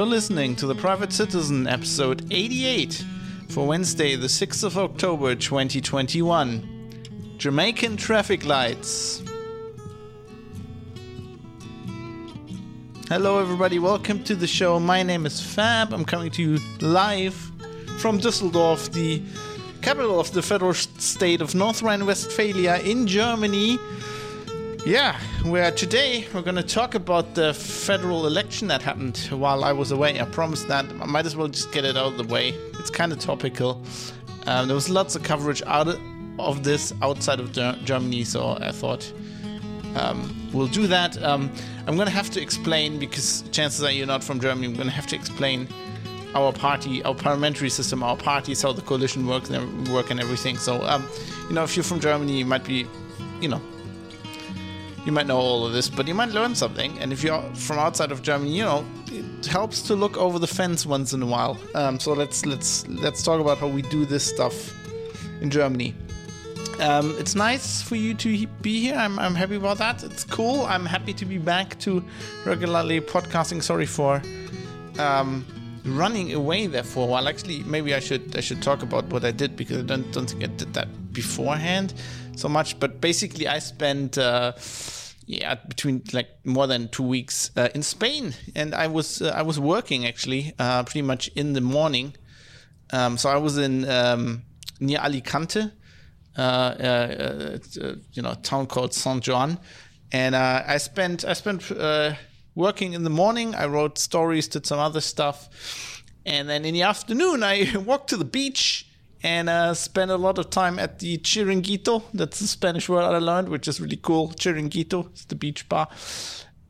You're listening to The Private Citizen, episode 88, for Wednesday, the 6th of October 2021. Jamaican traffic lights. Hello, everybody, welcome to the show. My name is Fab. I'm coming to you live from Düsseldorf, the capital of the federal state of North Rhine Westphalia in Germany. Yeah, where today we're going to talk about the federal election that happened while I was away. I promised that. I might as well just get it out of the way. It's kind of topical. Um, there was lots of coverage out of this outside of Germany, so I thought um, we'll do that. Um, I'm going to have to explain because chances are you're not from Germany. I'm going to have to explain our party, our parliamentary system, our parties, how the coalition works and work and everything. So, um, you know, if you're from Germany, you might be, you know, you might know all of this, but you might learn something. And if you're from outside of Germany, you know, it helps to look over the fence once in a while. Um, so let's let's let's talk about how we do this stuff in Germany. Um, it's nice for you to be here. I'm, I'm happy about that. It's cool. I'm happy to be back to regularly podcasting. Sorry for um, running away there for a while. Actually, maybe I should I should talk about what I did because I don't don't think I did that beforehand so much. But basically, I spent. Uh, yeah, between like more than two weeks uh, in Spain, and I was uh, I was working actually uh, pretty much in the morning. Um, so I was in um, near Alicante, uh, uh, you know, town called San Juan, and I spent I spent working in the morning. I wrote stories, did some other stuff, and then in the afternoon I walked to the beach and uh, spent a lot of time at the Chiringuito. That's the Spanish word I learned, which is really cool. Chiringuito, it's the beach bar.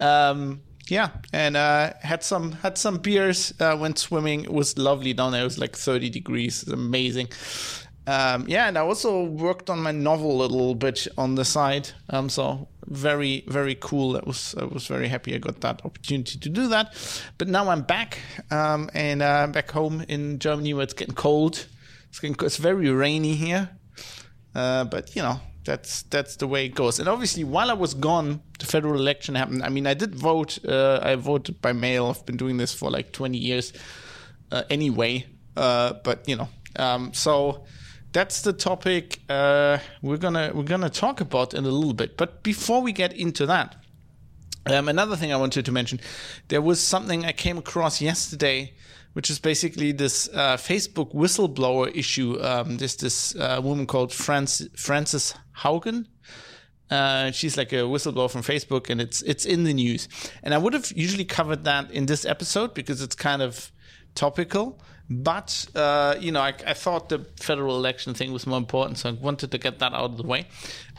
Um, yeah, and uh, had some had some beers. Uh, went swimming. It was lovely down there. It was like 30 degrees. Amazing. Um, yeah, and I also worked on my novel a little bit on the side. Um, so very very cool. That was I was very happy I got that opportunity to do that. But now I'm back um, and uh, back home in Germany where it's getting cold. It's, it's very rainy here, uh, but you know that's that's the way it goes. And obviously, while I was gone, the federal election happened. I mean, I did vote. Uh, I voted by mail. I've been doing this for like 20 years uh, anyway. Uh, but you know, um, so that's the topic uh, we're gonna we're gonna talk about in a little bit. But before we get into that, um, another thing I wanted to mention, there was something I came across yesterday which is basically this uh, Facebook whistleblower issue. Um, this uh, woman called Frances, Frances Haugen. Uh, she's like a whistleblower from Facebook, and it's it's in the news. And I would have usually covered that in this episode because it's kind of topical. But uh, you know, I, I, thought the federal election thing was more important, so I wanted to get that out of the way.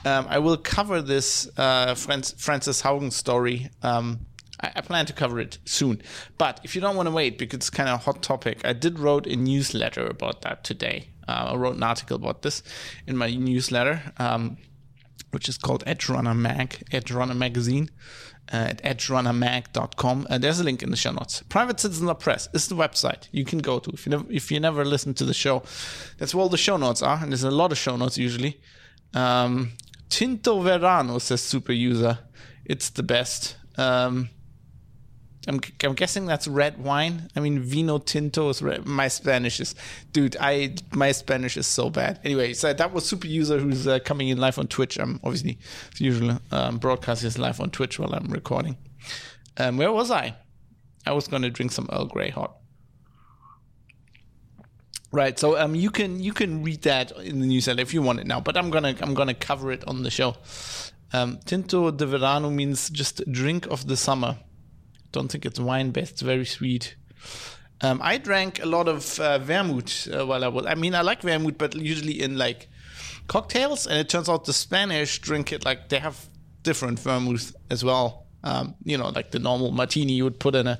Um, I will cover this uh, Frances Haugen story um, I, I, plan to cover it soon. But if you don't want to wait, because it's kind of a hot topic, I did wrote a newsletter about that today. Uh, I wrote an article about this in my newsletter, um, which is called Edge Runner Mag, Edge Runner Magazine. Uh, at edgerunnermag.com. Uh, there's a link in the show notes. Private Citizen Press is the website you can go to if you never if you never listened to the show. That's where all the show notes are, and there's a lot of show notes usually. Um, Tinto Verano says super user. It's the best. Um, I'm, I'm guessing that's red wine. I mean, vino tinto is red. My Spanish is, dude. I my Spanish is so bad. Anyway, so that was super user who's uh, coming in live on Twitch. I'm obviously usually um, broadcasting live on Twitch while I'm recording. Um, where was I? I was going to drink some Earl Grey hot. Right, so um, you can you can read that in the newsletter if you want it now, but I'm gonna I'm gonna cover it on the show. Um, Tinto de Verano means just drink of the summer don't think it's wine based. It's very sweet. Um, I drank a lot of uh, vermouth uh, while I was. I mean, I like vermouth, but usually in like cocktails. And it turns out the Spanish drink it like they have different vermouth as well. Um, you know, like the normal martini you would put in a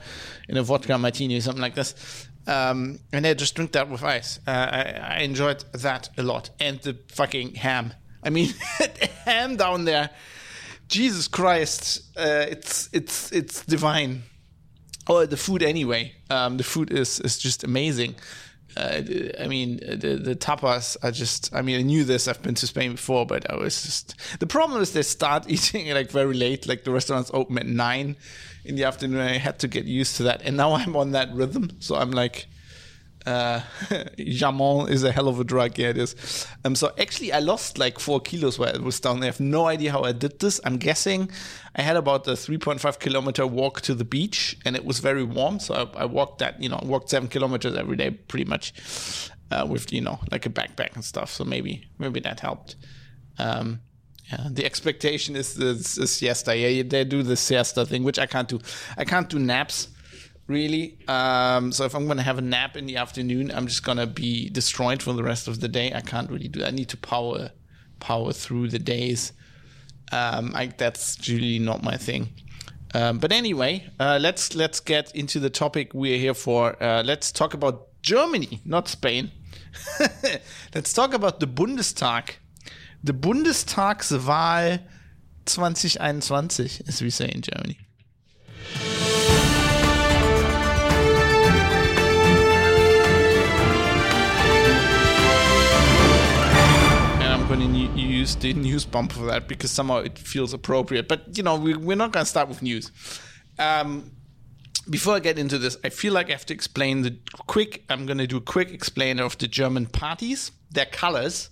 in a vodka martini or something like this. Um, and they just drink that with ice. Uh, I, I enjoyed that a lot, and the fucking ham. I mean, ham down there Jesus Christ, uh, it's it's it's divine. Oh, the food anyway. Um, the food is is just amazing. uh, I mean, the the tapas are just. I mean, I knew this. I've been to Spain before, but I was just. The problem is they start eating like very late. Like the restaurants open at nine in the afternoon. I had to get used to that, and now I'm on that rhythm. So I'm like, uh, jamon is a hell of a drug. Yeah, it is. Um, so actually, I lost like four kilos while I was down there. I have no idea how I did this. I'm guessing I had about a 3.5 kilometer walk to the beach, and it was very warm. So I, I walked that, you know, walked seven kilometers every day, pretty much, uh, with you know, like a backpack and stuff. So maybe maybe that helped. Um, yeah, the expectation is the siesta. Yeah, they do the siesta thing, which I can't do. I can't do naps really. Um, so if I'm going to have a nap in the afternoon, I'm just going to be destroyed for the rest of the day. I can't really do that. I need to power power through the days. Um, I, that's really not my thing. Um, but anyway, uh, let's let's get into the topic we're here for. Uh, let's talk about Germany, not Spain. let's talk about the Bundestag. The Bundestagswahl 2021, as we say in Germany. Going you use the news bump for that because somehow it feels appropriate. But you know, we, we're not going to start with news. Um, before I get into this, I feel like I have to explain the quick. I'm going to do a quick explainer of the German parties, their colors.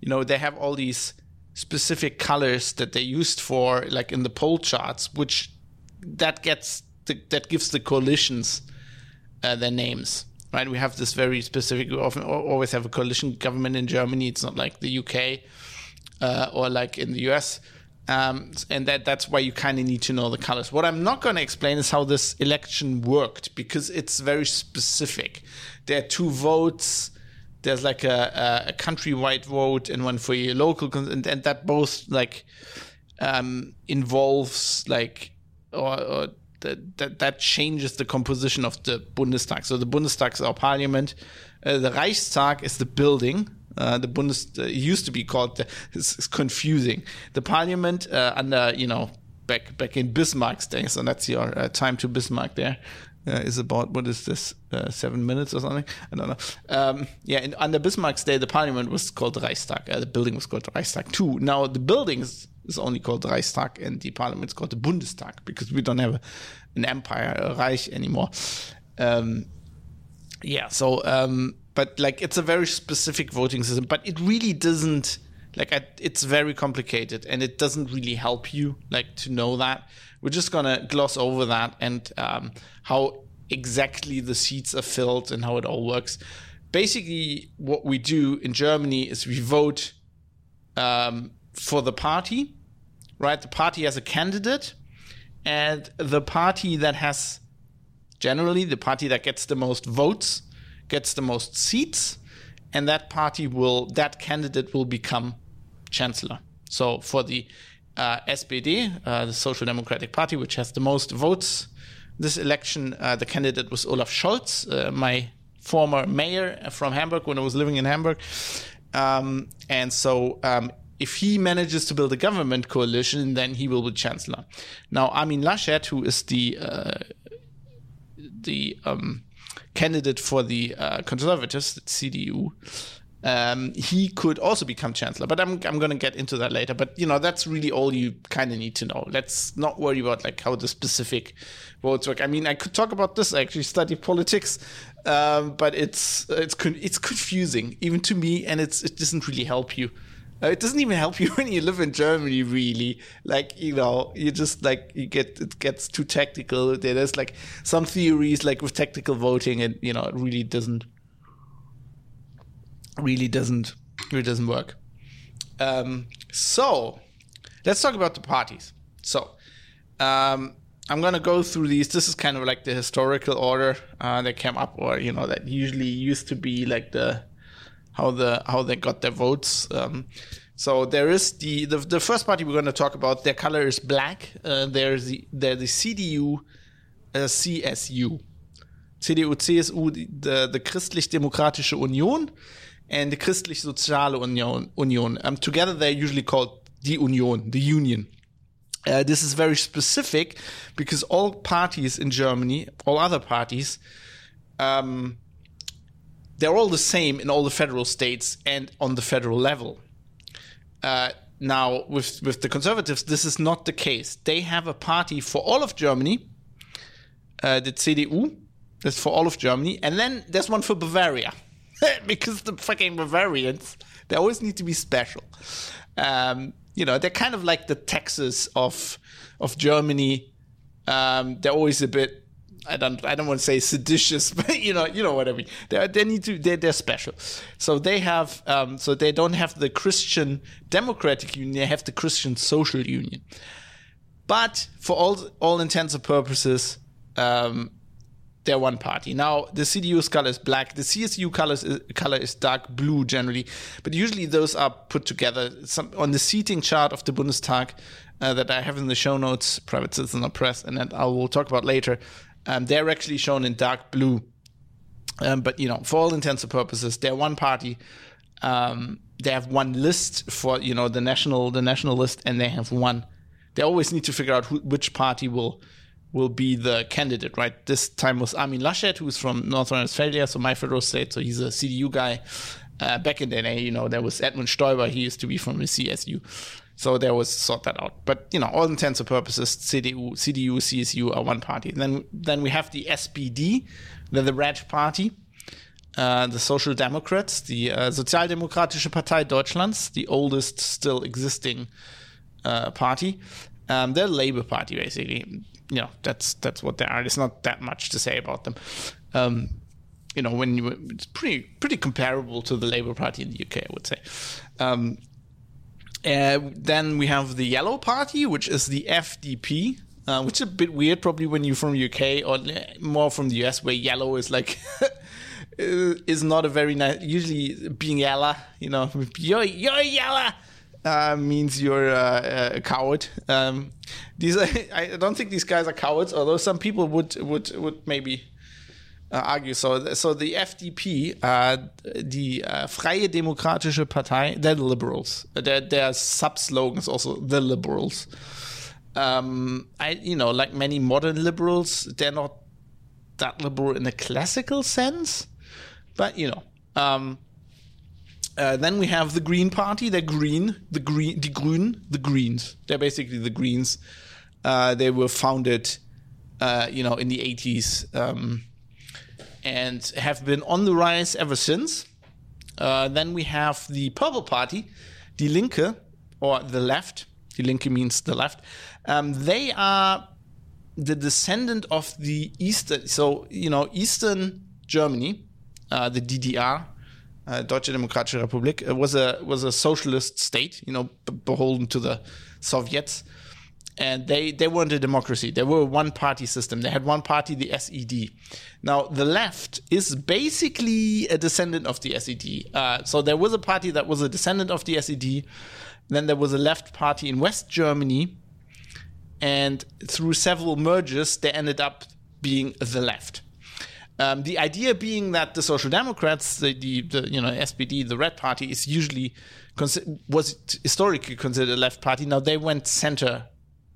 You know, they have all these specific colors that they used for, like in the poll charts, which that gets the, that gives the coalitions uh, their names right? We have this very specific. We often always have a coalition government in Germany. It's not like the UK uh, or like in the US. Um, and that that's why you kind of need to know the colors. What I'm not going to explain is how this election worked because it's very specific. There are two votes. There's like a, a, a countrywide vote and one for your local, and, and that both like um, involves like or, or that, that, that changes the composition of the Bundestag. So the Bundestag is our parliament. Uh, the Reichstag is the building. Uh, the Bundes uh, used to be called. The, it's, it's confusing. The parliament uh, under you know back back in Bismarck's days, and that's your uh, time to Bismarck there. Uh, is about what is this uh, seven minutes or something? I don't know. Um, yeah, in, under Bismarck's day, the parliament was called Reichstag. Uh, the building was called Reichstag too. Now the buildings is only called Reichstag, and the parliament is called the Bundestag because we don't have an empire, a Reich anymore. Um, yeah, so um, but like it's a very specific voting system, but it really doesn't like I, it's very complicated and it doesn't really help you like to know that. We're just gonna gloss over that and um, how exactly the seats are filled and how it all works. Basically, what we do in Germany is we vote um, for the party right? The party has a candidate, and the party that has generally the party that gets the most votes gets the most seats, and that party will that candidate will become chancellor. So for the uh, SPD, uh, the Social Democratic Party, which has the most votes this election, uh, the candidate was Olaf Scholz, uh, my former mayor from Hamburg when I was living in Hamburg. Um, and so um, if he manages to build a government coalition, then he will be chancellor. Now, Armin Laschet, who is the uh, the um, candidate for the uh, conservatives, the CDU, um, he could also become chancellor. But I'm I'm going to get into that later. But you know, that's really all you kind of need to know. Let's not worry about like how the specific votes work. I mean, I could talk about this. I actually study politics, um, but it's it's it's confusing even to me, and it's it doesn't really help you. Uh, it doesn't even help you when you live in Germany, really. Like, you know, you just like, you get, it gets too tactical. There's like some theories, like with tactical voting, and, you know, it really doesn't, really doesn't, really doesn't work. Um, so, let's talk about the parties. So, um, I'm gonna go through these. This is kind of like the historical order uh, that came up, or you know, that usually used to be like the how the how they got their votes. Um, so there is the, the, the first party we're going to talk about. Their color is black. Uh, there's the they're the CDU, uh, CSU, CDU, CSU, the the Christlich-Demokratische Union, and the Christlich-Soziale Union. Union. Um, together they're usually called the Union, the Union. Uh, this is very specific because all parties in Germany, all other parties, um, they're all the same in all the federal states and on the federal level. Uh, now, with with the conservatives, this is not the case. They have a party for all of Germany, uh, the CDU. That's for all of Germany, and then there's one for Bavaria, because the fucking Bavarians they always need to be special. Um, you know, they're kind of like the Texas of of Germany. Um, they're always a bit I don't I don't want to say seditious, but you know you know what I mean. They they need to they're, they're special. So they have um, so they don't have the Christian Democratic Union. They have the Christian Social Union. But for all all intents and purposes, um, they're one party. Now the CDU's color is black. The CSU color is, color is dark blue generally, but usually those are put together. Some on the seating chart of the Bundestag. Uh, that I have in the show notes, private citizen press, and that I will talk about later. Um, they're actually shown in dark blue. Um, but you know, for all intents and purposes, they're one party. Um, they have one list for you know the national the national list, and they have one. They always need to figure out who, which party will will be the candidate, right? This time was Armin Laschet, who's from North Rhine-Westphalia, so my federal state, so he's a CDU guy. Uh, back in the day, you know, there was Edmund Stoiber, he used to be from the CSU. So there was sort that out. But you know, all intents and purposes, CDU, CDU, CSU are one party. And then then we have the SPD, the, the Red Party, uh, the Social Democrats, the uh, Sozialdemokratische Partei Deutschlands, the oldest still existing uh, party. Um, they're Labour Party basically. You know, that's that's what they are. There's not that much to say about them. Um, you know, when you, it's pretty pretty comparable to the Labour Party in the UK, I would say. Um, uh, then we have the Yellow Party, which is the FDP, uh, which is a bit weird, probably when you're from UK or more from the US, where yellow is like is not a very nice. Usually, being yellow, you know, you're you're yellow. Uh, means you're uh, a coward. Um, these, are, I don't think these guys are cowards, although some people would would would maybe uh, argue. So, so the FDP, uh, die uh, Freie Demokratische Partei, the liberals. Their, their sub slogan is also the liberals. Um, I, you know, like many modern liberals, they're not that liberal in a classical sense, but you know. Um, uh, then we have the Green Party. They're green. The green, the Grün, the Greens. They're basically the Greens. Uh, they were founded, uh, you know, in the 80s. Um, and have been on the rise ever since. Uh, then we have the Purple Party, Die Linke, or the left. Die Linke means the left. Um, they are the descendant of the Eastern, so, you know, Eastern Germany, uh, the DDR, uh, Deutsche Demokratische Republik, was a was a socialist state, you know, beholden to the Soviets and they they weren't a democracy. They were a one party system. They had one party, the SED. Now the left is basically a descendant of the SED. Uh, so there was a party that was a descendant of the SED. Then there was a left party in West Germany, and through several mergers, they ended up being the left. Um, the idea being that the Social Democrats, the, the, the, you know SPD, the Red Party, is usually was historically considered a left party. Now they went center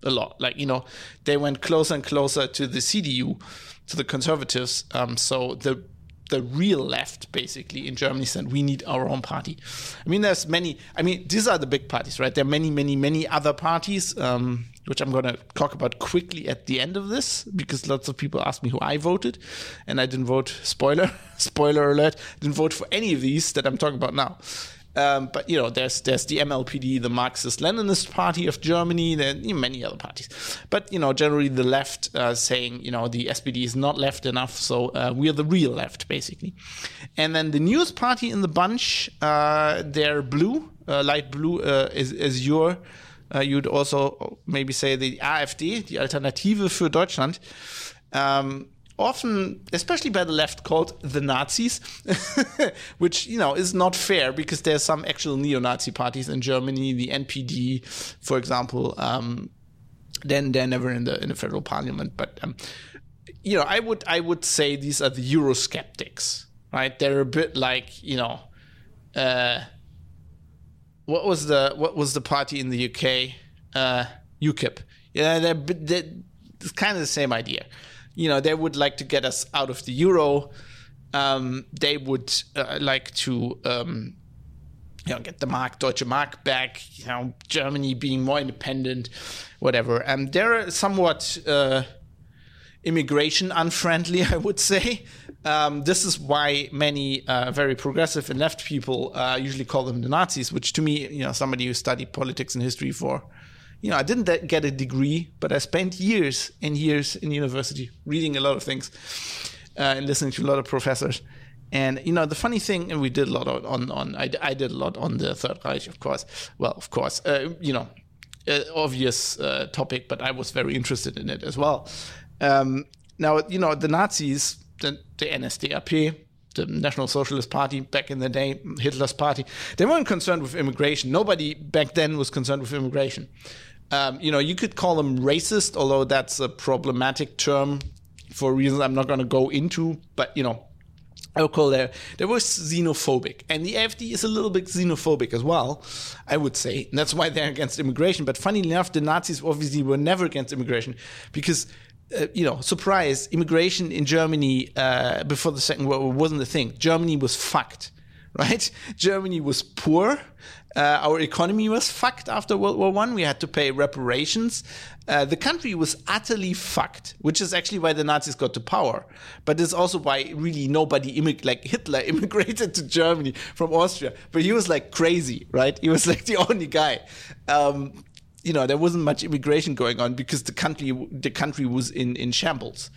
a lot. Like you know, they went closer and closer to the CDU, to the conservatives. Um, so the the real left basically in Germany said we need our own party. I mean, there's many. I mean, these are the big parties, right? There are many, many, many other parties, um, which I'm going to talk about quickly at the end of this because lots of people ask me who I voted, and I didn't vote. Spoiler, spoiler alert! Didn't vote for any of these that I'm talking about now. Um, but you know, there's there's the MLPD, the Marxist-Leninist Party of Germany, there you know, many other parties. But you know, generally the left uh, saying you know the SPD is not left enough, so uh, we are the real left basically. And then the newest party in the bunch, uh, they're blue, uh, light blue uh, is is your. Uh, you'd also maybe say the AfD, the Alternative für Deutschland. Um, often, especially by the left, called the Nazis, which you know is not fair because there's some actual neo-Nazi parties in Germany, the NPD, for example. Um, then they're never in the in the federal parliament, but um, you know, I would I would say these are the Eurosceptics, right? They're a bit like you know, uh, what was the what was the party in the UK? Uh, UKIP. Yeah, they're, they're it's kind of the same idea you know, they would like to get us out of the euro. um, they would uh, like to um, you know, get the mark, Deutsche Mark back, you know, Germany being more independent, whatever. And um, they're somewhat uh, immigration unfriendly, I would say. Um, this is why many uh, very progressive and left people uh, usually call them the Nazis, which to me, you know, somebody who studied politics and history for, you know, I didn't get a degree, but I spent years and years in university reading a lot of things uh, and listening to a lot of professors. And you know, the funny thing, and we did a lot on on I, I did a lot on the Third Reich, of course. Well, of course, uh, you know, uh, obvious uh, topic, but I was very interested in it as well. Um, now, you know, the Nazis, the, the NSDAP, the National Socialist Party back in the day, Hitler's party, they weren't concerned with immigration. Nobody back then was concerned with immigration. Um, you know, you could call them racist, although that's a problematic term for reasons I'm not going to go into. But you know, I would call there there was xenophobic, and the AfD is a little bit xenophobic as well, I would say. And that's why they're against immigration. But funny enough, the Nazis obviously were never against immigration because. Uh, you know, surprise! Immigration in Germany uh, before the Second World War wasn't a thing. Germany was fucked, right? Germany was poor. Uh, our economy was fucked after World War One. We had to pay reparations. Uh, the country was utterly fucked, which is actually why the Nazis got to power. But it's also why really nobody immig- like Hitler immigrated to Germany from Austria. But he was like crazy, right? He was like the only guy. Um, you know, there wasn't much immigration going on because the country the country was in in shambles.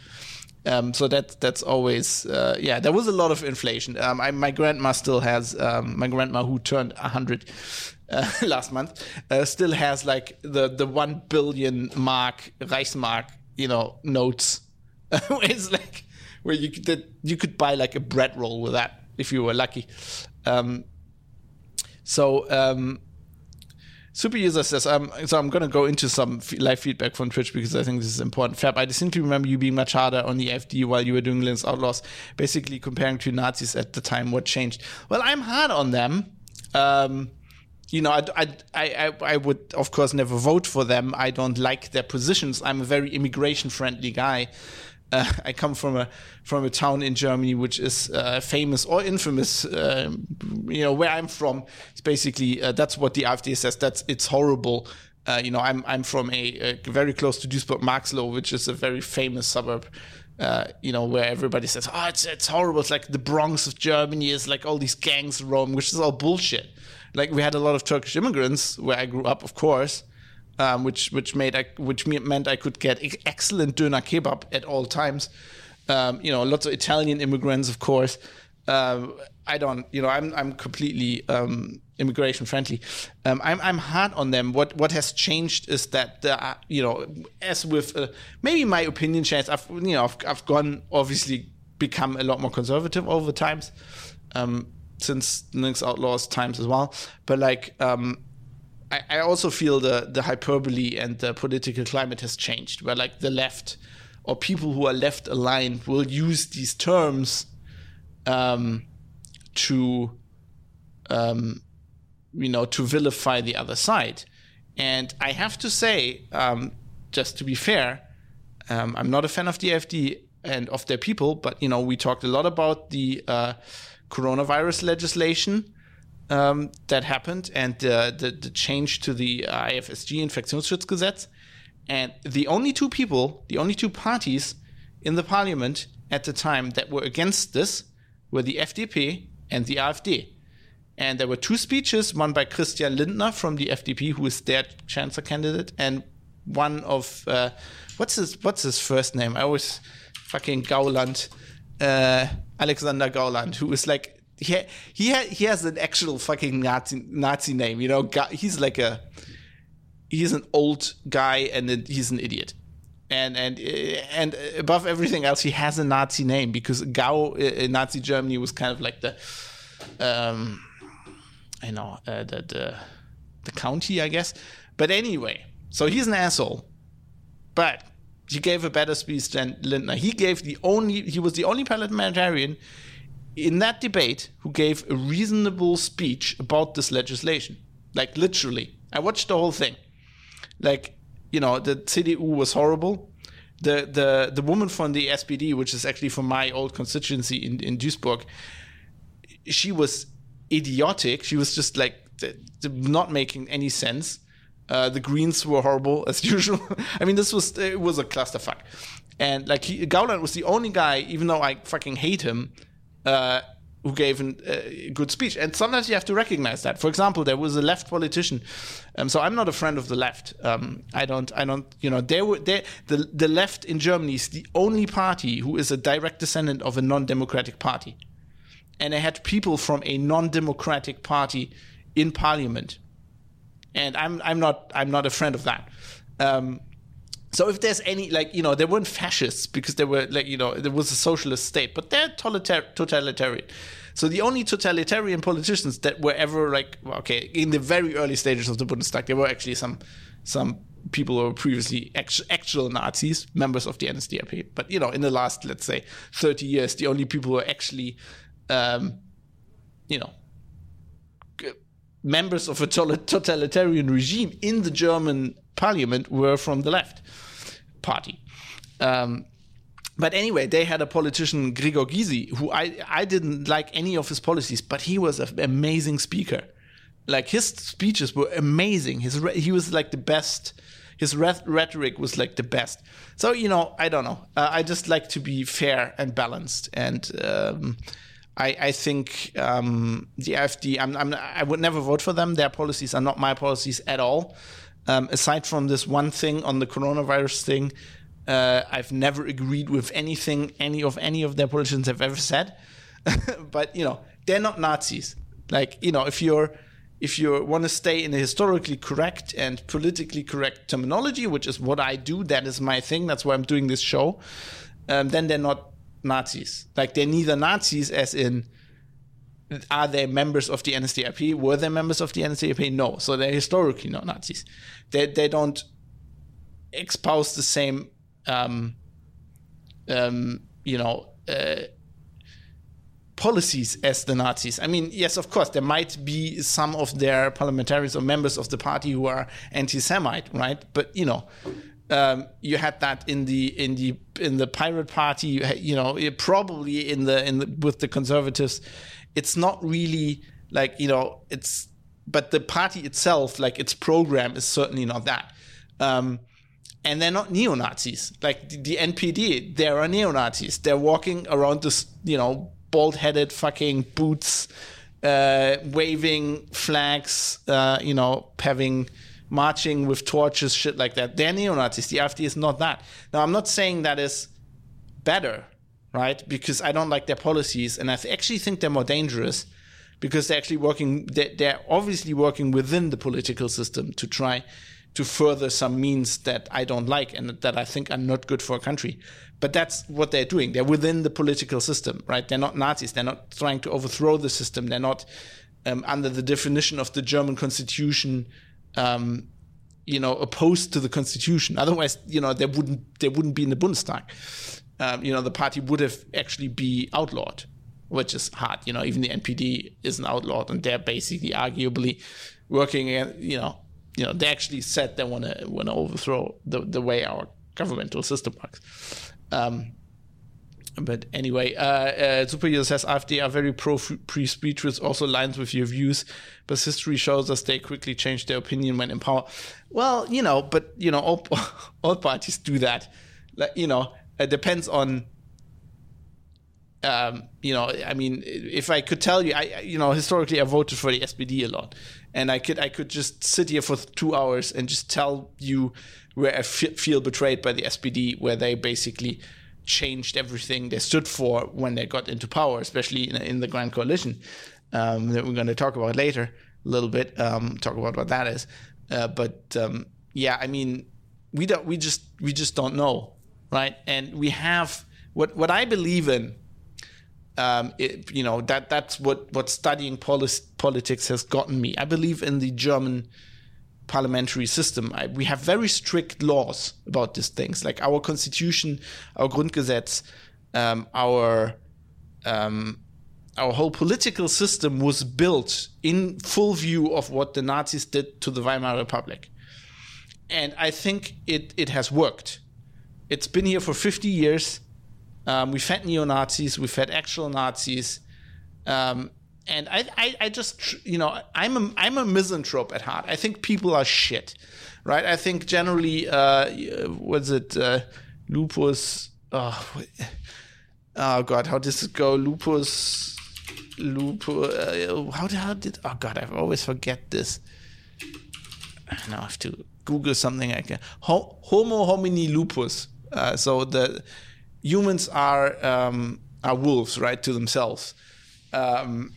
Um, so that that's always uh, yeah. There was a lot of inflation. Um, I, my grandma still has um, my grandma who turned hundred uh, last month uh, still has like the the one billion mark Reichsmark you know notes. it's like where you could you could buy like a bread roll with that if you were lucky. Um, so um, super user says, um, so I'm going to go into some live feedback from Twitch because I think this is important. Fab, I distinctly remember you being much harder on the AfD while you were doing Linux Outlaws, basically comparing to Nazis at the time. What changed? Well, I'm hard on them. Um, you know, I, I, I, I would, of course, never vote for them. I don't like their positions. I'm a very immigration friendly guy. Uh, I come from a from a town in Germany which is uh, famous or infamous. Uh, you know where I'm from. It's basically uh, that's what the AfD says. That's it's horrible. Uh, you know I'm I'm from a, a very close to Duisburg Marxloh, which is a very famous suburb. Uh, you know where everybody says, "Oh, it's it's horrible. It's like the Bronx of Germany. It's like all these gangs roam," which is all bullshit. Like we had a lot of Turkish immigrants where I grew up, of course um, which which made I, which meant I could get excellent doner kebab at all times. Um, you know, lots of Italian immigrants, of course. Uh, I don't, you know, I'm I'm completely um, immigration friendly. Um, I'm I'm hard on them. What what has changed is that the, you know, as with uh, maybe my opinion changed. I've you know I've, I've gone obviously become a lot more conservative over times. Um, since Linux Outlaws times as well, but like um, I, I also feel the the hyperbole and the political climate has changed, where like the left or people who are left aligned will use these terms um, to um, you know to vilify the other side. And I have to say, um, just to be fair, um, I'm not a fan of the AfD and of their people, but you know we talked a lot about the uh, coronavirus legislation um, that happened and uh, the, the change to the IFSG Infektionsschutzgesetz. And the only two people, the only two parties in the parliament at the time that were against this were the FDP and the AfD. And there were two speeches, one by Christian Lindner from the FDP, who is their chancellor candidate, and one of uh, what's his what's his first name? I always fucking Gauland, uh, Alexander Gauland, who is like he he ha, he has an actual fucking Nazi Nazi name. You know, he's like a he's an old guy and he's an idiot. And and and above everything else, he has a Nazi name because Gau in Nazi Germany was kind of like the, um, I know uh, the, the the county, I guess. But anyway, so he's an asshole. But he gave a better speech than Lindner. He gave the only he was the only parliamentarian in that debate who gave a reasonable speech about this legislation. Like literally, I watched the whole thing. Like you know, the CDU was horrible. the the the woman from the SPD, which is actually from my old constituency in in Duisburg, she was idiotic. She was just like not making any sense. Uh, the Greens were horrible as usual. I mean, this was it was a clusterfuck, and like he, Gauland was the only guy, even though I fucking hate him, uh, who gave a uh, good speech. And sometimes you have to recognize that. For example, there was a left politician. Um, so I'm not a friend of the left. Um, I don't. I don't. You know, there were there the the left in Germany is the only party who is a direct descendant of a non-democratic party, and they had people from a non-democratic party in parliament and I'm I'm not I'm not a friend of that. Um, so if there's any like you know they weren't fascists because they were like you know there was a socialist state, but they're totalitarian. So the only totalitarian politicians that were ever like okay in the very early stages of the Bundestag, there were actually some some people who were previously actual Nazis, members of the NSDAP. But you know in the last let's say 30 years, the only people who are actually um, you know members of a totalitarian regime in the German parliament were from the left party. Um, but anyway, they had a politician, Gregor Gysi, who I, I didn't like any of his policies, but he was an amazing speaker. Like his speeches were amazing. His he was like the best. His rhetoric was like the best. So you know, I don't know. Uh, I just like to be fair and balanced, and um, I, I think um, the AfD, I'm, I'm, i would never vote for them. Their policies are not my policies at all. Um, aside from this one thing on the coronavirus thing, uh, I've never agreed with anything any of any of their politicians have ever said. but you know, they're not Nazis. Like you know, if you're if you want to stay in a historically correct and politically correct terminology, which is what I do, that is my thing. That's why I'm doing this show. Um, then they're not Nazis. Like they're neither Nazis, as in, are they members of the NSDAP? Were they members of the NSDAP? No. So they're historically not Nazis. They they don't espouse the same, um, um, you know. Uh, policies as the Nazis. I mean, yes, of course, there might be some of their parliamentarians or members of the party who are anti-Semite, right? But you know, um, you had that in the in the in the pirate party you, you know probably in the in the with the conservatives it's not really like you know it's but the party itself like its program is certainly not that um, and they're not neo-nazis like the, the npd there are neo-nazis they're walking around this you know bald-headed fucking boots uh, waving flags uh, you know having marching with torches, shit like that. They're neo Nazis. The AfD is not that. Now, I'm not saying that is better, right? Because I don't like their policies, and I actually think they're more dangerous because they're actually working. They're obviously working within the political system to try to further some means that I don't like and that I think are not good for a country. But that's what they're doing. They're within the political system, right? They're not Nazis. They're not trying to overthrow the system. They're not um, under the definition of the German constitution um, you know, opposed to the constitution. Otherwise, you know, they wouldn't they wouldn't be in the Bundestag. Um, you know, the party would have actually be outlawed, which is hard. You know, even the NPD isn't outlawed, and they're basically arguably working. You know, you know, they actually said they want to want to overthrow the the way our governmental system works. Um, but anyway, uh, uh, Superhero says AfD are very pro free speech, which also aligns with your views. But history shows us they quickly change their opinion when in power. Well, you know, but you know, all, all parties do that. Like, you know, it depends on. Um, you know, I mean, if I could tell you, I, you know, historically I voted for the SPD a lot, and I could, I could just sit here for two hours and just tell you where I f- feel betrayed by the SPD, where they basically changed everything they stood for when they got into power, especially in, in the Grand Coalition um, that we're going to talk about later a little bit. Um, talk about what that is, uh, but um, yeah, I mean, we don't, we just, we just don't know, right? And we have what what I believe in. Um, it, you know that that's what what studying polis- politics has gotten me. I believe in the German parliamentary system. I, we have very strict laws about these things, like our constitution, our Grundgesetz, um, our um, our whole political system was built in full view of what the Nazis did to the Weimar Republic, and I think it it has worked. It's been here for 50 years. Um, we've had neo Nazis, we've had actual Nazis. Um, and I, I, I, just, you know, I'm a, I'm a misanthrope at heart. I think people are shit, right? I think generally, uh, what's it, uh, lupus? Oh, oh God, how does it go? Lupus, lupus. Uh, how, how did? Oh God, I always forget this. Now I have to Google something like. Homo homini lupus. Uh, so the humans are um, are wolves, right, to themselves. Um,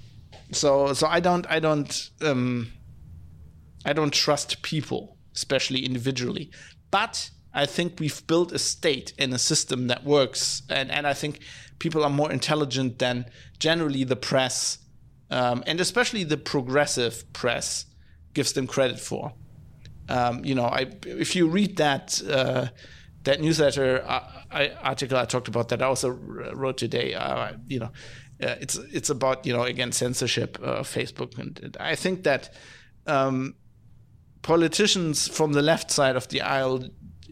so so I don't I don't um, I don't trust people, especially individually. But I think we've built a state and a system that works, and and I think people are more intelligent than generally the press, um, and especially the progressive press gives them credit for. Um, you know, I if you read that. Uh, that newsletter uh, I, article I talked about that I also wrote today. Uh, you know, uh, it's it's about you know again censorship of Facebook, and, and, I think that um, politicians from the left side of the aisle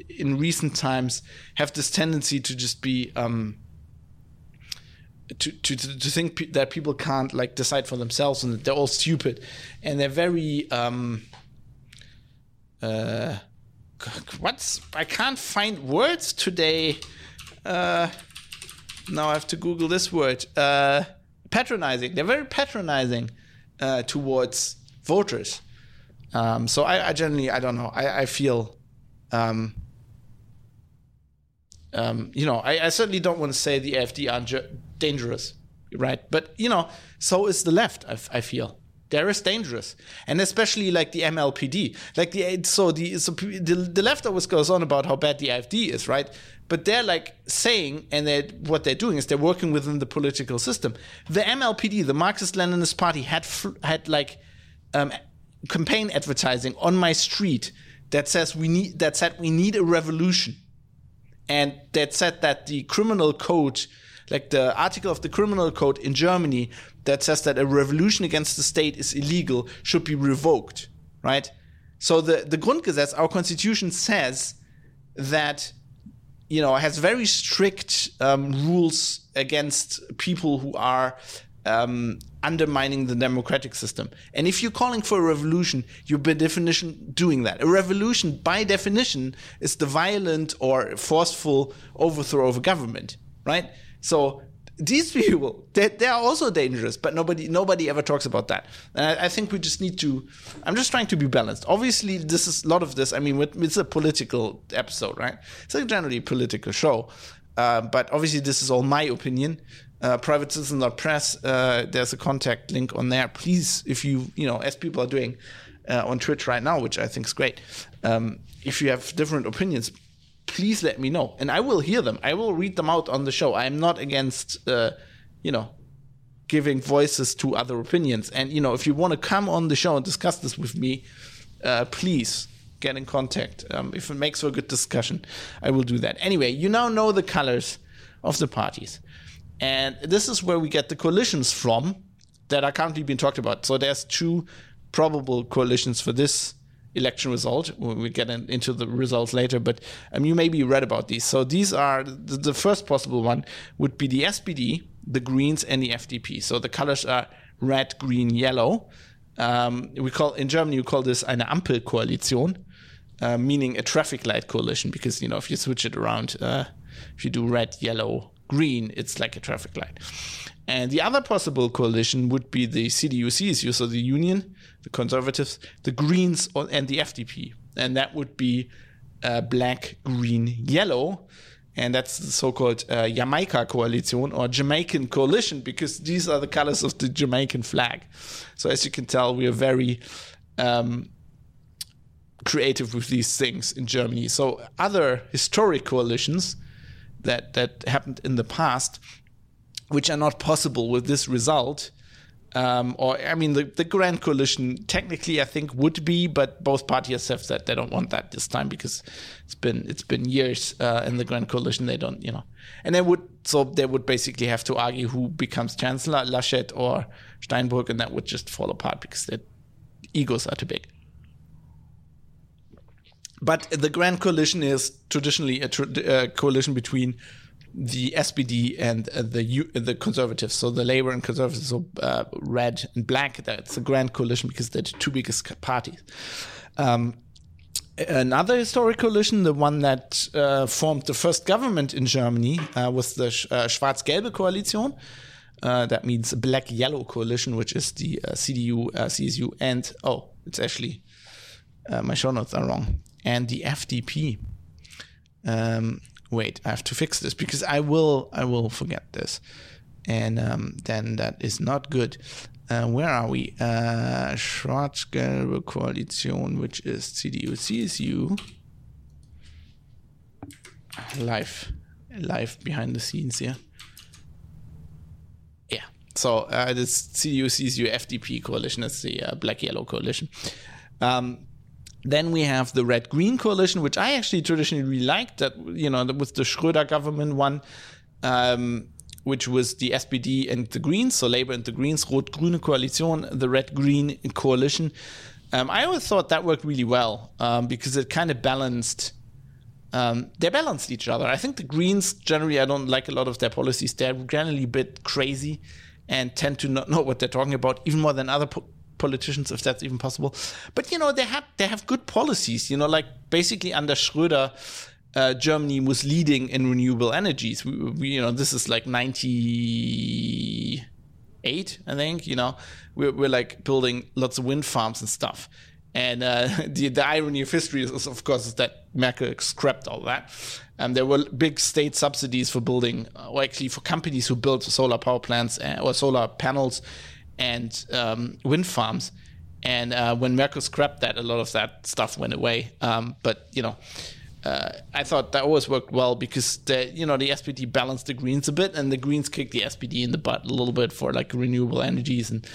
in recent times have this tendency to just be um, to, to to think pe- that people can't like decide for themselves and that they're all stupid, and they're very um, uh, what's I can't find words today. Uh, now I have to Google this word. Uh, patronizing. They're very patronizing uh, towards voters. Um, so I, I, generally, I don't know. I, I feel, um, um, you know, I, I, certainly don't want to say the AfD are dangerous, right? But you know, so is the left. I, feel there is dangerous, and especially like the MLPD, like the so the so the, the left always goes on about how bad the AfD is, right? But they're like saying, and they're, what they're doing is they're working within the political system. The MLPD, the Marxist-Leninist Party, had had like um, campaign advertising on my street that says we need that said we need a revolution, and that said that the criminal code like the article of the criminal code in Germany that says that a revolution against the state is illegal should be revoked, right? So the, the Grundgesetz, our constitution says that, you know, has very strict um, rules against people who are um, undermining the democratic system. And if you're calling for a revolution, you're by definition doing that. A revolution, by definition, is the violent or forceful overthrow of a government, right? So these people, they, they are also dangerous, but nobody nobody ever talks about that. And I, I, think we just need to. I'm just trying to be balanced. Obviously, this is a lot of this. I mean, it's a political episode, right? It's a generally political show, uh, but obviously, this is all my opinion. Uh, privatecitizen.press. Uh, there's a contact link on there. Please, if you you know, as people are doing uh, on Twitch right now, which I think is great. Um, if you have different opinions, please let me know. And i will hear them. I will read them out on the show. I'm not against uh, you know giving voices to other opinions. And you know if you want to come on the show and discuss this with me uh, please get in contact. Um, if it makes for a good discussion i will do that. Anyway you now know the colors of the parties. And this is where we get the coalitions from that are currently being talked about. So there's two probable coalitions for this election result. We get in, into the results later, but um, you maybe read about these. So these are the, the, first possible one would be the SPD, the Greens, and the FDP. So the colors are red, green, yellow. Um, we call in Germany we call this eine Ampelkoalition, uh, meaning a traffic light coalition. Because you know if you switch it around, uh, if you do red, yellow, green, it's like a traffic light. And the other possible coalition would be the CDU CSU, so the Union, the Conservatives, the Greens, and the FDP. And that would be uh, black, green, yellow. And that's the so called uh, Jamaica coalition or Jamaican coalition because these are the colors of the Jamaican flag. So, as you can tell, we are very um, creative with these things in Germany. So, other historic coalitions that, that happened in the past which are not possible with this result. Um, or I mean, the, the Grand Coalition technically I think would be, but both parties have said they don't want that this time because it's been it's been years uh, in the Grand Coalition. They don't, you know, and they would so they would basically have to argue who becomes chancellor, Laschet or Steinbrück, and that would just fall apart because their egos are too big. but the Grand Coalition is traditionally a tra- coalition between the SPD and uh, the U- the Conservatives. So the Labour and Conservatives, so uh, red and black. That's a Grand Coalition because they're the two biggest parties. Um, another historic coalition, the one that uh, formed the first government in Germany, uh, was the uh, Schwarz-Gelbe Koalition. Uh, that means black-yellow coalition, which is the CDU, CSU, and oh, it's actually my show notes are wrong, and the FDP. Um, wait, I have to fix this because I will, I will forget this, and um, then that is not good. Uh, where are we? Uh, Schwarz-Gelbe Koalition, which is CDU, CSU. Live, live behind the scenes here. Yeah. So uh, this CDU, CSU, FDP coalition is the uh, black-yellow coalition. Um, then we have the red green coalition, which I actually traditionally really liked. That you know, with the Schröder government one. Um, which was the SPD and the Greens, so Labour and the Greens, Rot-Grüne Koalition, the Red-Green Coalition. Um, I always thought that worked really well um, because it kind of balanced. Um, they balanced each other. I think the Greens generally, I don't like a lot of their policies. They're generally a bit crazy and tend to not know what they're talking about, even more than other po- politicians, if that's even possible. But you know, they have they have good policies. You know, like basically under Schröder, uh, Germany was leading in renewable energies. We, we, you know, this is like 98, I think, you know, we're, we're like building lots of wind farms and stuff. And uh, the, the irony of history is, of course, is that Merkel scrapped all that. And there were big state subsidies for building, uh, or actually for companies who built solar power plants uh, or solar panels and um, wind farms. And uh, when Merkel scrapped that, a lot of that stuff went away. Um, but, you know, uh, I thought that always worked well because the you know the SPD balanced the Greens a bit, and the Greens kicked the SPD in the butt a little bit for like renewable energies and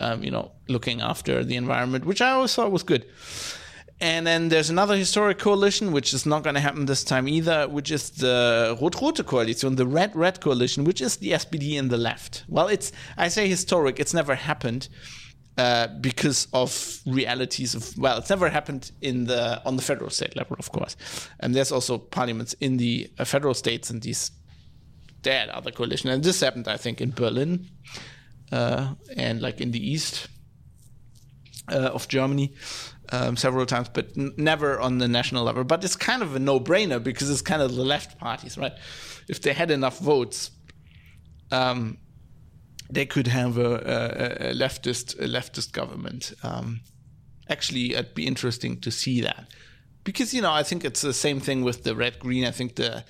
um, you know looking after the environment, which I always thought was good. And then there's another historic coalition, which is not going to happen this time either, which is the Rot-Rote Coalition, the Red-Red Coalition, which is the SPD in the left. Well, it's I say historic; it's never happened uh, because of realities of well, it's never happened in the on the federal state level, of course. And there's also parliaments in the uh, federal states and these dead other coalition. And this happened, I think, in Berlin uh, and like in the east uh, of Germany. Um, several times, but n- never on the national level. But it's kind of a no-brainer because it's kind of the left parties, right? If they had enough votes, um, they could have a, a, leftist a leftist government. Um, actually, it'd be interesting to see that because you know I think it's the same thing with the red green. I think the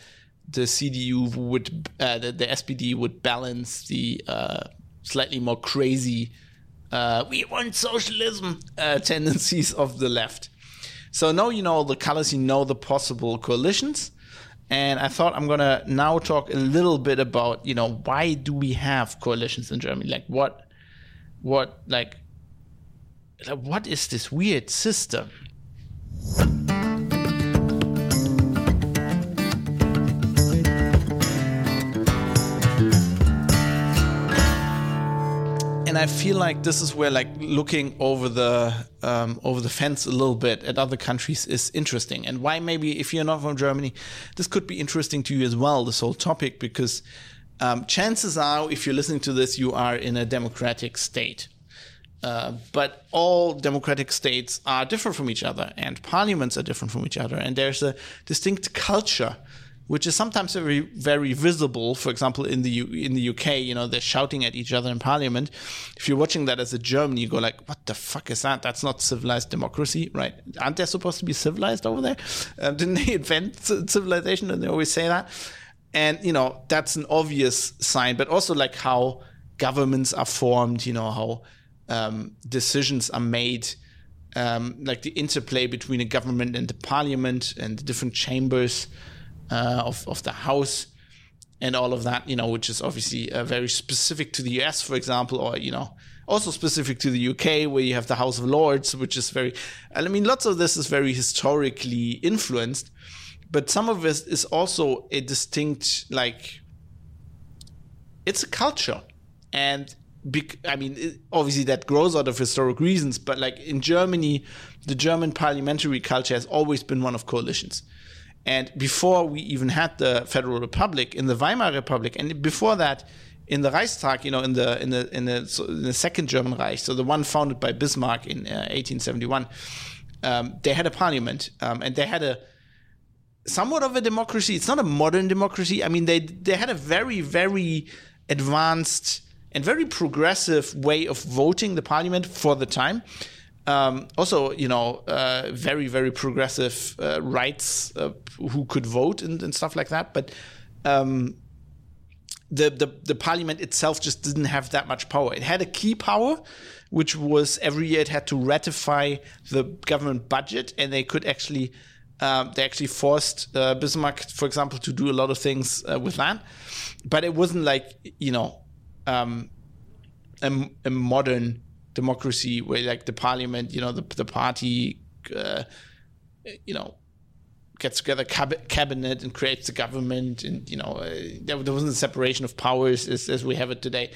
the CDU would uh, the, the, SPD would balance the uh, slightly more crazy uh, we want socialism uh, tendencies of the left. So now you know the colors, you know the possible coalitions. And I thought I'm gonna now talk a little bit about you know why do we have coalitions in Germany? Like what, what like, like what is this weird system? And I feel like this is where like looking over the um, over the fence a little bit at other countries is interesting, and why maybe if you're not from Germany, this could be interesting to you as well. This whole topic because um, chances are, if you're listening to this, you are in a democratic state. Uh, but all democratic states are different from each other, and parliaments are different from each other, and there's a distinct culture which is sometimes very very visible. For example, in the U- in the UK, you know, they're shouting at each other in Parliament. If you're watching that as a German, you go like, "What the fuck is that? That's not civilized democracy, right? Aren't they supposed to be civilized over there? Um, didn't they invent civilization? And they always say that." And you know, that's an obvious sign, but also like how governments are formed. You know how um, decisions are made. Um, like the interplay between a government and the parliament and the different chambers uh, of of the house and all of that, you know, which is obviously uh, very specific to the US, for example, or you know, also specific to the UK, where you have the House of Lords, which is very, I mean, lots of this is very historically influenced, but some of this is also a distinct, like, it's a culture, and I mean, obviously that grows out of historic reasons, but like in Germany, the German parliamentary culture has always been one of coalitions. And before we even had the Federal Republic, in the Weimar Republic, and before that, in the Reichstag, you know, in the in the in the, in the second German Reich, so the one founded by Bismarck in uh, 1871, um, they had a parliament um, and they had a somewhat of a democracy. It's not a modern democracy. I mean, they they had a very very advanced and very progressive way of voting the parliament for the time. Um, also, you know, uh, very very progressive uh, rights uh, who could vote and, and, stuff like that. But um, the, the the parliament itself just didn't have that much power. It had a key power, which was every year it had to ratify the government budget, and they could actually. Um, they actually forced uh, Bismarck, for example, to do a lot of things uh, with that, but it wasn't like you know um, a, a, modern democracy where like the parliament, you know, the the party, uh, you know, gets together cab- cabinet and creates the government, and you know, uh, there, there, wasn't a separation of powers as, as we have it today.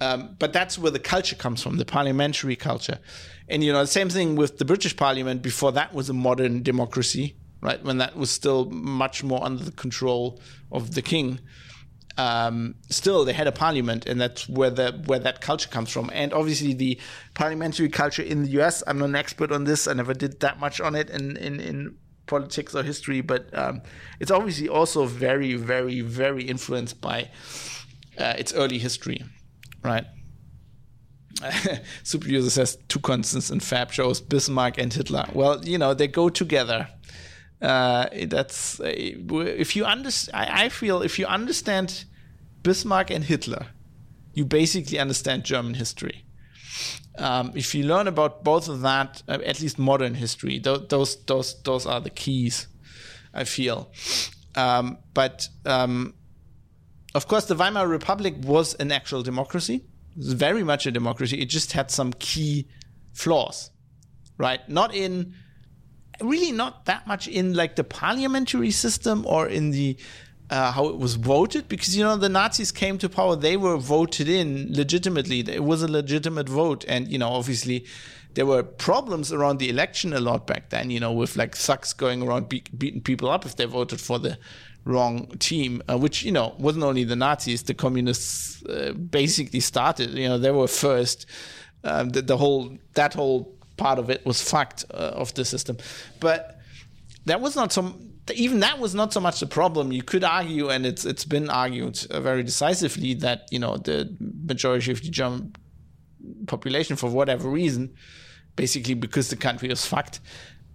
Um, but that's where the culture comes from, the parliamentary culture. And you know, the same thing with the British Parliament. Before that was a modern democracy, right? When that was still much more under the control of the king um, still they had a parliament, and that's where the where that culture comes from. And obviously, the parliamentary culture in the U.S. I'm not an expert on this. I never did that much on it in in, in politics or history, but um, it's obviously also very, very, very influenced by uh, its early history, right? Super user says two constants in Fab shows Bismarck and Hitler. Well, you know they go together uh, that's uh, if you understand. I, I feel if you understand Bismarck and Hitler, you basically understand German history. Um, if you learn about both of that, uh, at least modern history, th- those those those are the keys. I feel, um, but um, of course, the Weimar Republic was an actual democracy. Very much a democracy. It just had some key flaws, right? Not in really not that much in like the parliamentary system or in the uh, how it was voted? Because you know the Nazis came to power. They were voted in legitimately. It was a legitimate vote. And you know obviously there were problems around the election a lot back then you know with like thugs going around be- beating people up if they voted for the wrong team uh, which you know wasn't only the Nazis. The communists uh, basically started you know they were first. Um, the, the whole that whole part of it was fucked uh, of the system. But that was not some. Even that was not so much the problem. You could argue, and it's it's been argued uh, very decisively that you know the majority of the German population, for whatever reason, basically because the country was fucked,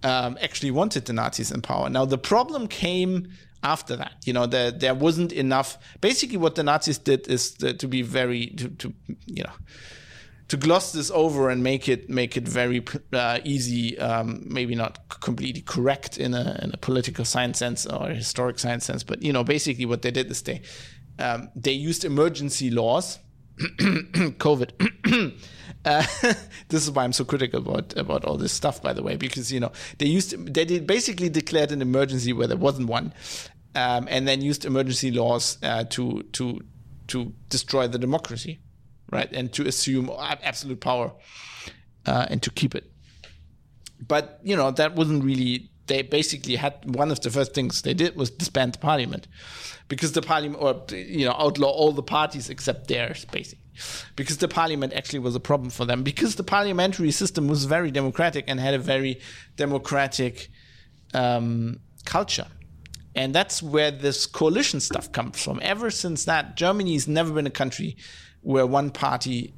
um, actually wanted the Nazis in power. Now the problem came after that. You know, there there wasn't enough. Basically, what the Nazis did is to, be very to, to you know to gloss this over and make it make it very uh, easy, um, maybe not completely correct in a, in a political science sense or historic science sense, but you know, basically what they did is they um, they used emergency laws, COVID. uh, this is why I'm so critical about about all this stuff, by the way, because you know they used they basically declared an emergency where there wasn't one, um, and then used emergency laws uh, to to to destroy the democracy right? And to assume absolute power uh, and to keep it. But you know that wasn't really. They basically had one of the first things they did was disband the parliament, because the parliament or you know outlaw all the parties except theirs, basically because the parliament actually was a problem for them because the parliamentary system was very democratic and had a very democratic um, culture and that's where this coalition stuff comes from ever since that germany's never been a country where one party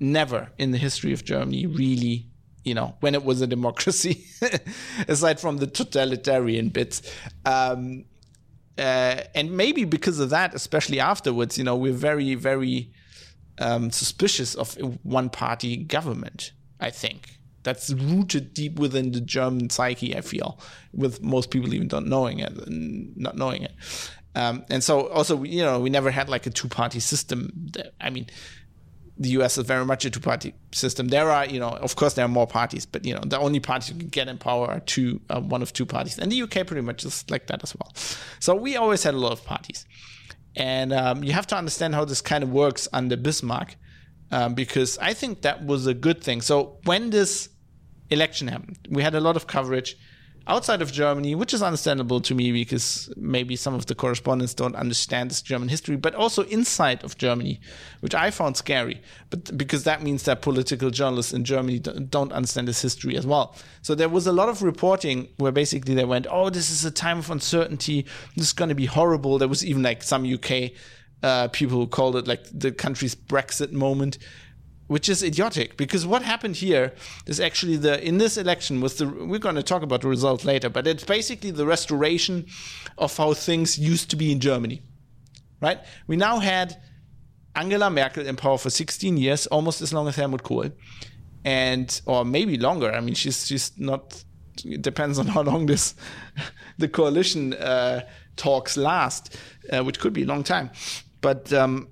never in the history of Germany really, you know, when it was a democracy, aside from the totalitarian bits. Um, uh, and maybe because of that, especially afterwards, you know, we're very, very um, suspicious of one party government, I think. That's rooted deep within the German psyche, I feel, with most people even not knowing it, not knowing it. Um, and so also, you know, we never had like a two party system. I mean, the US is very much a two party system. There are, you know, of course, there are more parties, but, you know, the only parties you can get in power are two, uh, one of two parties. And the UK pretty much is like that as well. So we always had a lot of parties. And um, you have to understand how this kind of works under Bismarck. um, because I think that was a good thing. So when this election happened, we had a lot of coverage outside of Germany, which is understandable to me because maybe some of the correspondents don't understand this German history, but also inside of Germany, which I found scary. But because that means that political journalists in Germany don't understand this history as well. So there was a lot of reporting where basically they went, "Oh, this is a time of uncertainty. This is going to be horrible." There was even like some UK uh, people who called it like the country's Brexit moment which is idiotic because what happened here is actually the in this election was the we're going to talk about the result later but it's basically the restoration of how things used to be in Germany right? We now had Angela Merkel in power for 16 years almost as long as Helmut Kohl and or maybe longer i mean she's she's not it depends on how long this the coalition uh, talks last uh, which could be a long time but um,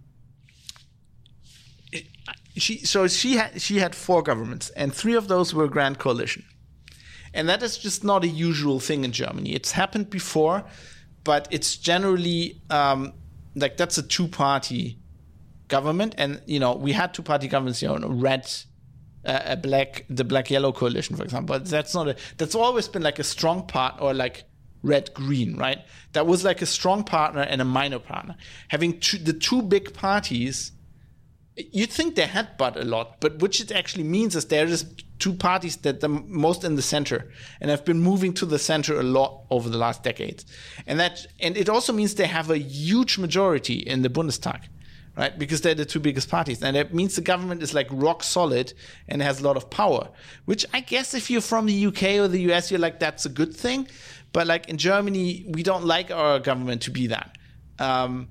she so she had she had four governments, and three of those were grand coalition, and that is just not a usual thing in Germany. It's happened before, but it's generally um, like that's a two party government, and you know we had two party governments, you know, red. Uh, a black, the black yellow coalition, for example. That's not a. That's always been like a strong part, or like red green, right? That was like a strong partner and a minor partner. Having two, the two big parties you'd think they had but a lot, but which it actually means is there is two parties that the most in the center and have been moving to the center a lot over the last decades. And that and it also means they have a huge majority in the Bundestag, right? Because they're the two biggest parties. And that means the government is like rock solid and has a lot of power. Which I guess if you're from the UK or the US, you're like, that's a good thing. But like in Germany, we don't like our government to be that. Um,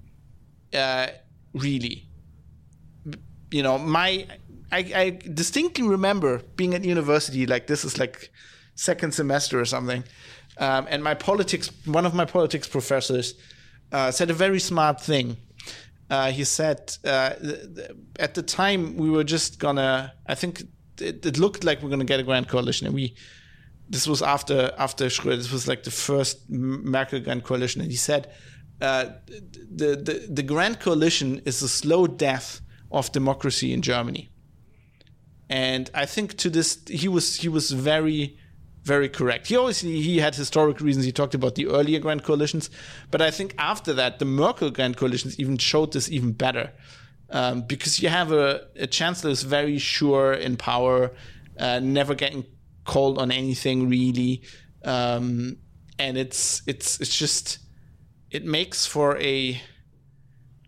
uh, really you know, my I, I, distinctly remember being at university, like this is like second semester or something, um, and my politics, one of my politics professors, uh, said a very smart thing. Uh, he said uh, at the time we were just gonna, I think it, it looked like we are gonna get a grand coalition, and we. This was after after Schröder. This was like the first Merkel grand coalition, and he said uh, the the the grand coalition is a slow death of democracy in Germany. And I think to this he was he was very very correct. He always he had historic reasons. He talked about the earlier grand coalitions, but I think after that the Merkel grand coalitions even showed this even better. Um, because you have a, a chancellor who's very sure in power, uh, never getting called on anything really, um, and it's it's it's just it makes for a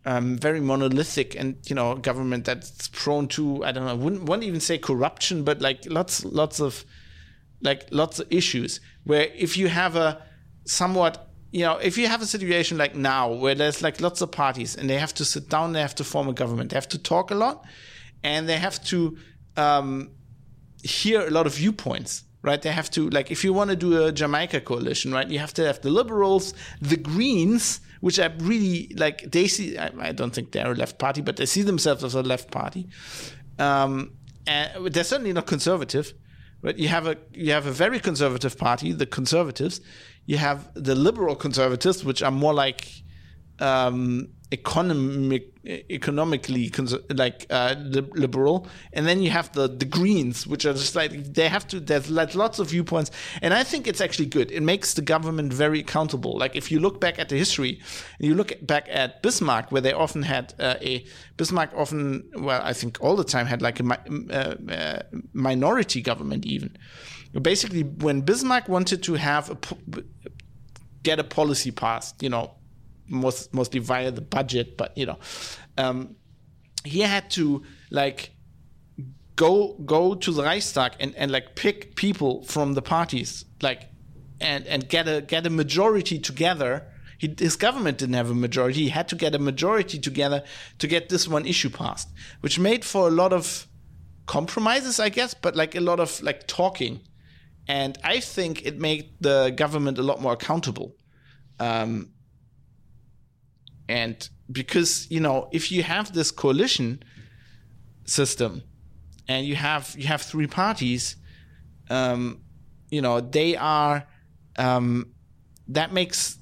um, very monolithic and you know government that's prone to I don't know wouldn't, wouldn't even say corruption but like lots lots of like lots of issues where if you have a somewhat you know if you have a situation like now where there's like lots of parties and they have to sit down they have to form a government they have to talk a lot and they have to um, hear a lot of viewpoints right? They have to like if you want to do a jamaica coalition right you have to have the liberals the greens which I really like. They see, I, I, don't think they're a left party, but they see themselves as a left party. Um, and they're certainly not conservative. But you have a you have a very conservative party, the Conservatives. You have the liberal conservatives, which are more like um, economic economically like uh, liberal. And then you have the the greens which are just like they have to there's like lots of viewpoints. And i think it's actually good. It makes the government very accountable. Like if you look back at the history and you look back at bismarck where they often had uh, a bismarck often well i think all the time had like a mi- uh, uh minority government even. Basically when bismarck wanted to have a get a policy passed you know most, mostly via the budget, but you know, um, he had to like go go to the Reichstag and, and like pick people from the parties, like and and get a get a majority together. He, his government didn't have a majority. He had to get a majority together to get this one issue passed, which made for a lot of compromises, I guess, but like a lot of like talking. And I think it made the government a lot more accountable. Um, and because, you know, if you have this coalition system and you have you have three parties, um, you know, they are um, that makes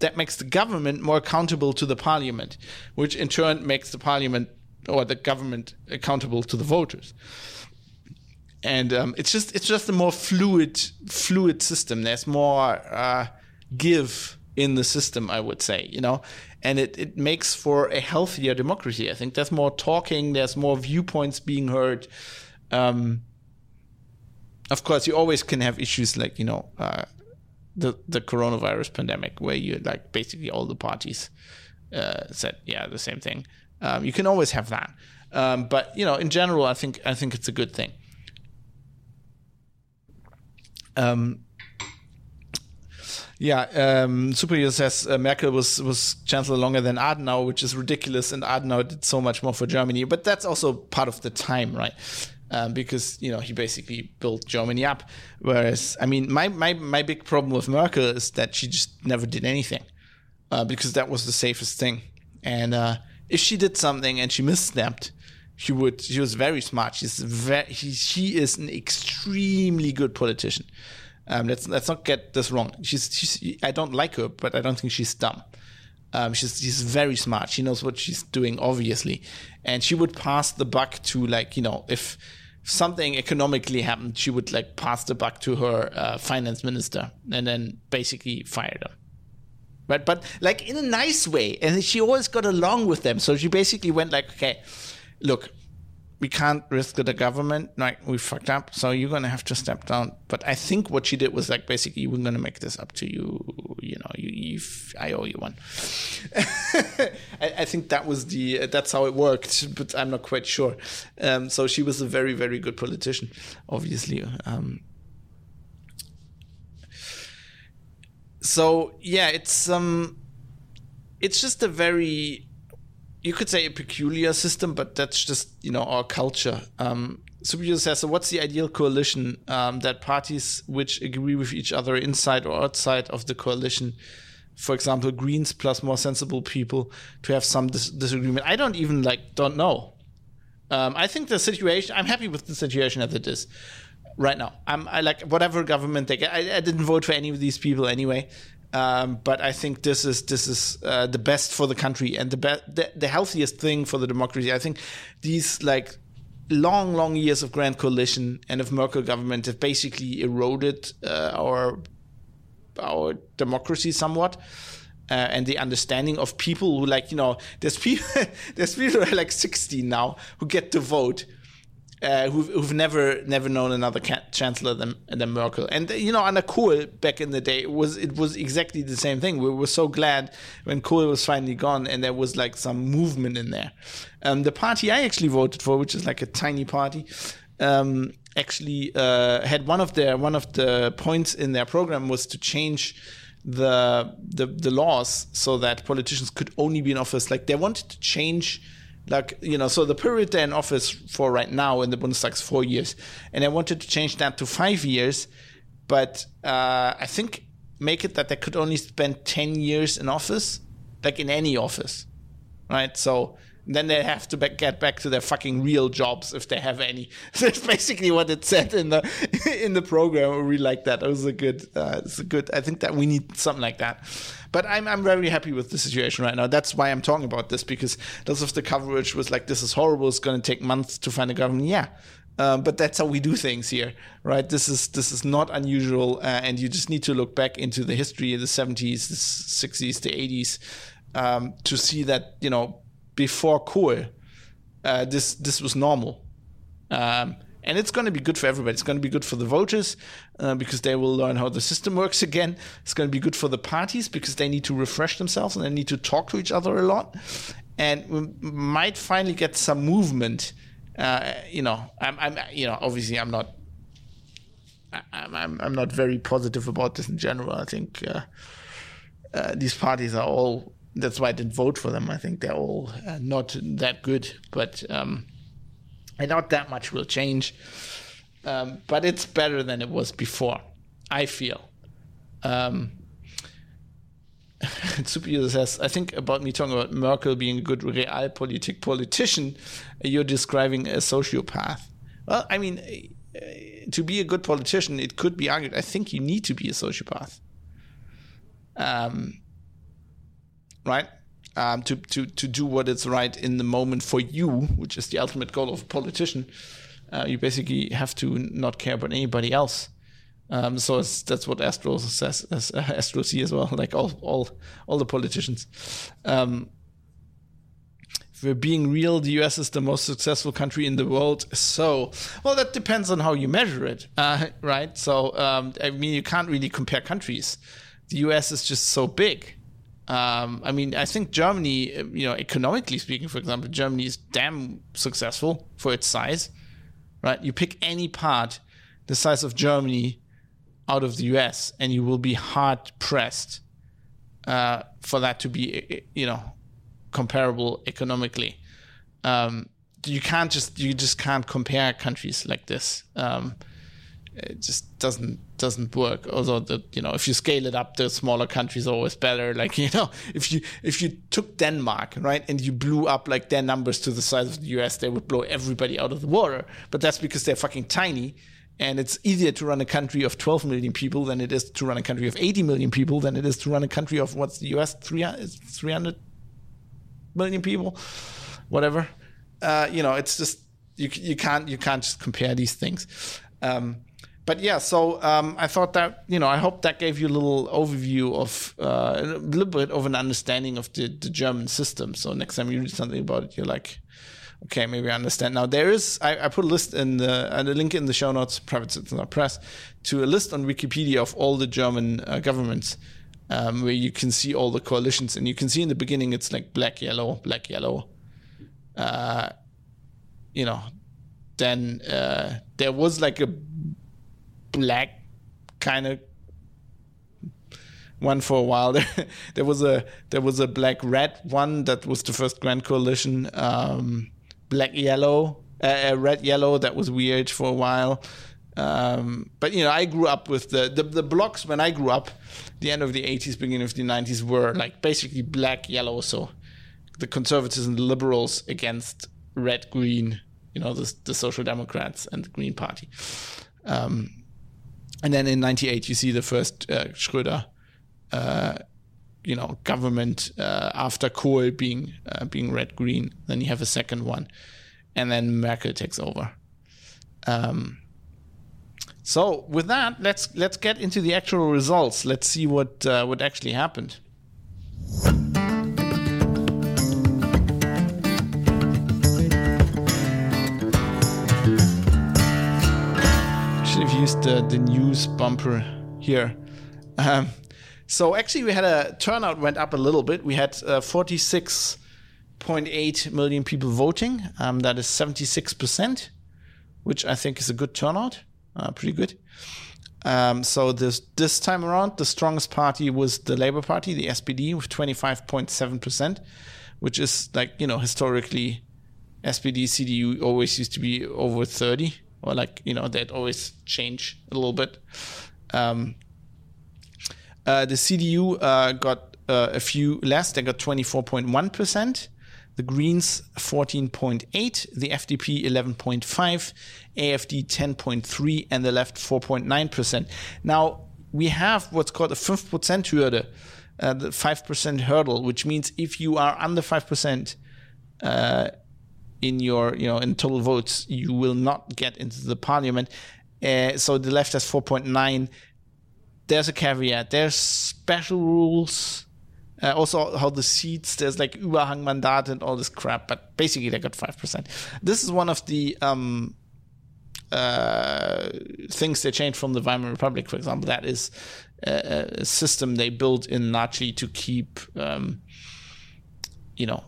that makes the government more accountable to the parliament, which in turn makes the parliament or the government accountable to the voters. And um, it's just it's just a more fluid fluid system. There's more uh, give in the system, I would say, you know, and it, it makes for a healthier democracy. I think there's more talking, there's more viewpoints being heard. Um, of course, you always can have issues like you know uh, the the coronavirus pandemic, where you like basically all the parties uh, said yeah the same thing. Um, you can always have that, um, but you know in general, I think I think it's a good thing. Um, yeah, um, Superhero says uh, Merkel was was chancellor longer than Adenauer, which is ridiculous, and Adenauer did so much more for Germany. But that's also part of the time, right? Um, because you know he basically built Germany up. Whereas, I mean, my my my big problem with Merkel is that she just never did anything, uh, because that was the safest thing. And uh, if she did something and she misstepped, she would. She was very smart. She's very. She, she is an extremely good politician. Um, let's let's not get this wrong. She's she's I don't like her, but I don't think she's dumb. Um, she's she's very smart. She knows what she's doing, obviously, and she would pass the buck to like you know if something economically happened, she would like pass the buck to her uh, finance minister and then basically fire them. Right, but like in a nice way, and she always got along with them. So she basically went like, okay, look, we can't risk the government. Like we fucked up, so you're gonna have to step down. But I think what she did was like basically, we're gonna make this up to you. You know, you, you I owe you one. I, I, think that was the uh, that's how it worked, but I'm not quite sure. Um, so she was a very very good politician, obviously. Um, so yeah, it's um, it's just a very you could say a peculiar system, but that's just you know our culture. Um, Superuser says, so what's the ideal coalition um, that parties which agree with each other inside or outside of the coalition, for example, Greens plus more sensible people, to have some dis- disagreement? I don't even like don't know. Um, I think the situation. I'm happy with the situation as it is right now. I'm I like whatever government they get. I, I didn't vote for any of these people anyway. Um, but I think this is this is uh, the best for the country and the, be- the the healthiest thing for the democracy. I think these like long long years of grand coalition and of Merkel government have basically eroded uh, our our democracy somewhat. Uh, and the understanding of people who like you know there's people there's people who are like 16 now who get to vote uh, who've, who've, never never known another ca- chancellor than than Merkel. And you know, under Kohl back in the day, it was it was exactly the same thing. We were so glad when Kohl was finally gone, and there was like some movement in there. Um, the party I actually voted for, which is like a tiny party. Um, actually uh, had one of their one of the points in their program was to change the the, the laws so that politicians could only be in office like they wanted to change like you know so the period they're in office for right now in the bundestag is four years and i wanted to change that to five years but uh, i think make it that they could only spend 10 years in office like in any office right so then they have to get back to their fucking real jobs if they have any. That's basically what it said in the in the program. We really like that. It was a good. Uh, it's a good. I think that we need something like that. But I'm I'm very happy with the situation right now. That's why I'm talking about this because lots of the coverage was like, "This is horrible. It's going to take months to find a government." Yeah. Um, but that's how we do things here, right? This is this is not unusual, uh, and you just need to look back into the history of the 70s, the 60s, the 80s um, to see that you know before Kohl, uh, this this was normal. Um, and it's going to be good for everybody. It's going to be good for the voters uh, because they will learn how the system works again. It's going to be good for the parties because they need to refresh themselves and they need to talk to each other a lot. And we might finally get some movement. Uh, you know, I'm, I'm, you know, obviously I'm not, I'm, I'm, I'm not very positive about this in general. I think uh, uh these parties are all that's why I didn't vote for them. I think they're all uh, not that good, but um, and not that much will change. Um, but it's better than it was before. I feel. Um, Superuser says, I think about me talking about Merkel being a good realpolitik politician, you're describing a sociopath. Well, I mean, to be a good politician, it could be argued. I think you need to be a sociopath. Um, right? Um, to to to do what is right in the moment for you, which is the ultimate goal of a politician. Uh, you basically have to not care about anybody else. Um, so that's what Astro says, as, uh, Astro see as well, like all all all the politicians. Um, if we're being real, the US is the most successful country in the world. So, well, that depends on how you measure it, uh, right? So, um, I mean, you can't really compare countries. The US is just so big. Um, I mean, I think Germany, you know, economically speaking, for example, Germany is damn successful for its size, right? You pick any part the size of Germany out of the US, and you will be hard pressed uh, for that to be, you know, comparable economically. Um, you can't just you just can't compare countries like this. Um, it just doesn't doesn't work. Although the you know if you scale it up, the smaller countries are always better. Like you know if you if you took Denmark right and you blew up like their numbers to the size of the U.S., they would blow everybody out of the water. But that's because they're fucking tiny and it's easier to run a country of 12 million people than it is to run a country of 80 million people than it is to run a country of what's the US 300, 300 million people, whatever. Uh, you know, it's just you you can't you can't just compare these things. Um, but yeah, so um, I thought that you know I hope that gave you a little overview of uh, a little bit of an understanding of the, the German system. So next time you read something about it, you're like, okay, maybe I understand. Now there is I, I put a list in the and a link in the show notes, private citizen press, to a list on Wikipedia of all the German uh, governments. Um, where you can see all the coalitions, and you can see in the beginning it's like black, yellow, black, yellow. Uh, you know, then uh, there was like a black kind of one for a while. there was a there was a black red one that was the first Grand Coalition. Um, black yellow, uh, uh, red yellow. That was weird for a while. Um, but you know, I grew up with the, the the blocks when I grew up, the end of the 80s, beginning of the 90s were like basically black yellow. So the conservatives and the liberals against red green. You know, the the social democrats and the Green Party. Um, and then in 98 you see the first uh, Schröder uh, you know government uh, after Kohl being uh, being red green. Then you have a second one, and then Merkel takes over. Um, so with that, let's let's get into the actual results. Let's see what uh, what actually happened. Used the, the news bumper here. Um, so actually, we had a turnout went up a little bit. We had uh, 46.8 million people voting. Um, that is 76 percent, which I think is a good turnout. Uh, pretty good. Um, so this this time around, the strongest party was the Labour Party, the SPD, with 25.7 percent, which is like you know historically, SPD CDU always used to be over 30, or like you know they'd always change a little bit. Um, uh, the CDU uh, got uh, a few less. They got 24.1%. The Greens 14.8, the FDP 11.5, AfD 10.3, and the left 4.9%. Now we have what's called a 5% hurdle, uh, the 5% hurdle, which means if you are under 5% uh, in your, you know, in total votes, you will not get into the parliament. Uh, so the left has 4.9, there's a caveat. There's special rules. Uh, also, how the seats, there's like Überhangmandat and all this crap, but basically they got 5%. This is one of the um, uh, things they changed from the Weimar Republic, for example. That is a, a system they built in Nazi to keep, um, you know,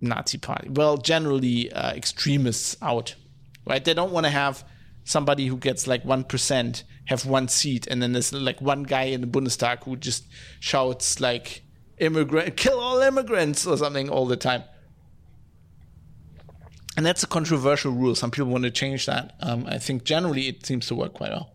Nazi party. Well, generally uh, extremists out, right? They don't want to have somebody who gets like 1% have one seat, and then there's like one guy in the Bundestag who just shouts like "immigrant, kill all immigrants" or something all the time. And that's a controversial rule. Some people want to change that. Um, I think generally it seems to work quite well.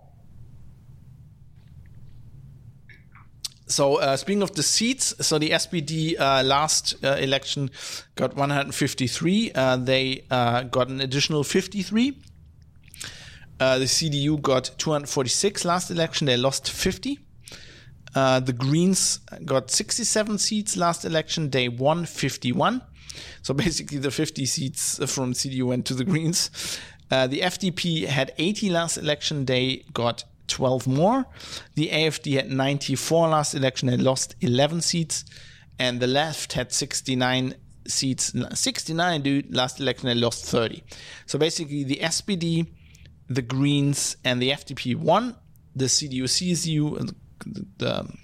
So uh, speaking of the seats, so the SPD uh, last uh, election got 153. Uh, they uh, got an additional 53 uh, the CDU got 246 last election. They lost 50. Uh, the Greens got 67 seats last election. They won 51. So basically, the 50 seats from CDU went to the Greens. The FDP had 80 last election. They got 12 more. The AfD had 94 last election. They lost 11 seats. And the left had 69 seats. 69, dude. Last election, they lost 30. So basically, the SPD, the Greens, and the FDP won. The CDU, CSU, the um,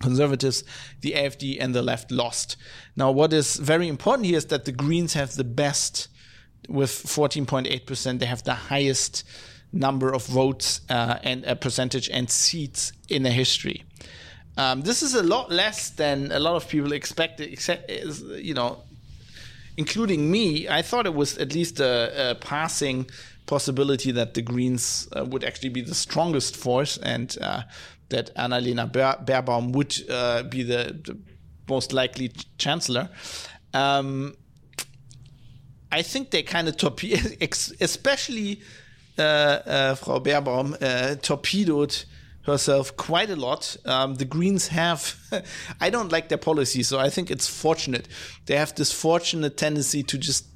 conservatives, the AfD, and the left lost. Now, what is very important here is that the Greens have the best, with 14.8%, they have the highest number of votes uh, and a percentage and seats in the history. Um, this is a lot less than a lot of people expected, except, you know, including me. I thought it was at least a, a passing possibility that the Greens uh, would actually be the strongest force and uh, that Annalena Baerbock would uh, be the, the, most likely chancellor. Um, I think they kind of torpedoed, especially uh, uh, Frau Baerbock uh, torpedoed herself quite a lot. Um, the Greens have, I don't like their policy, so I think it's fortunate. They have this fortunate tendency to just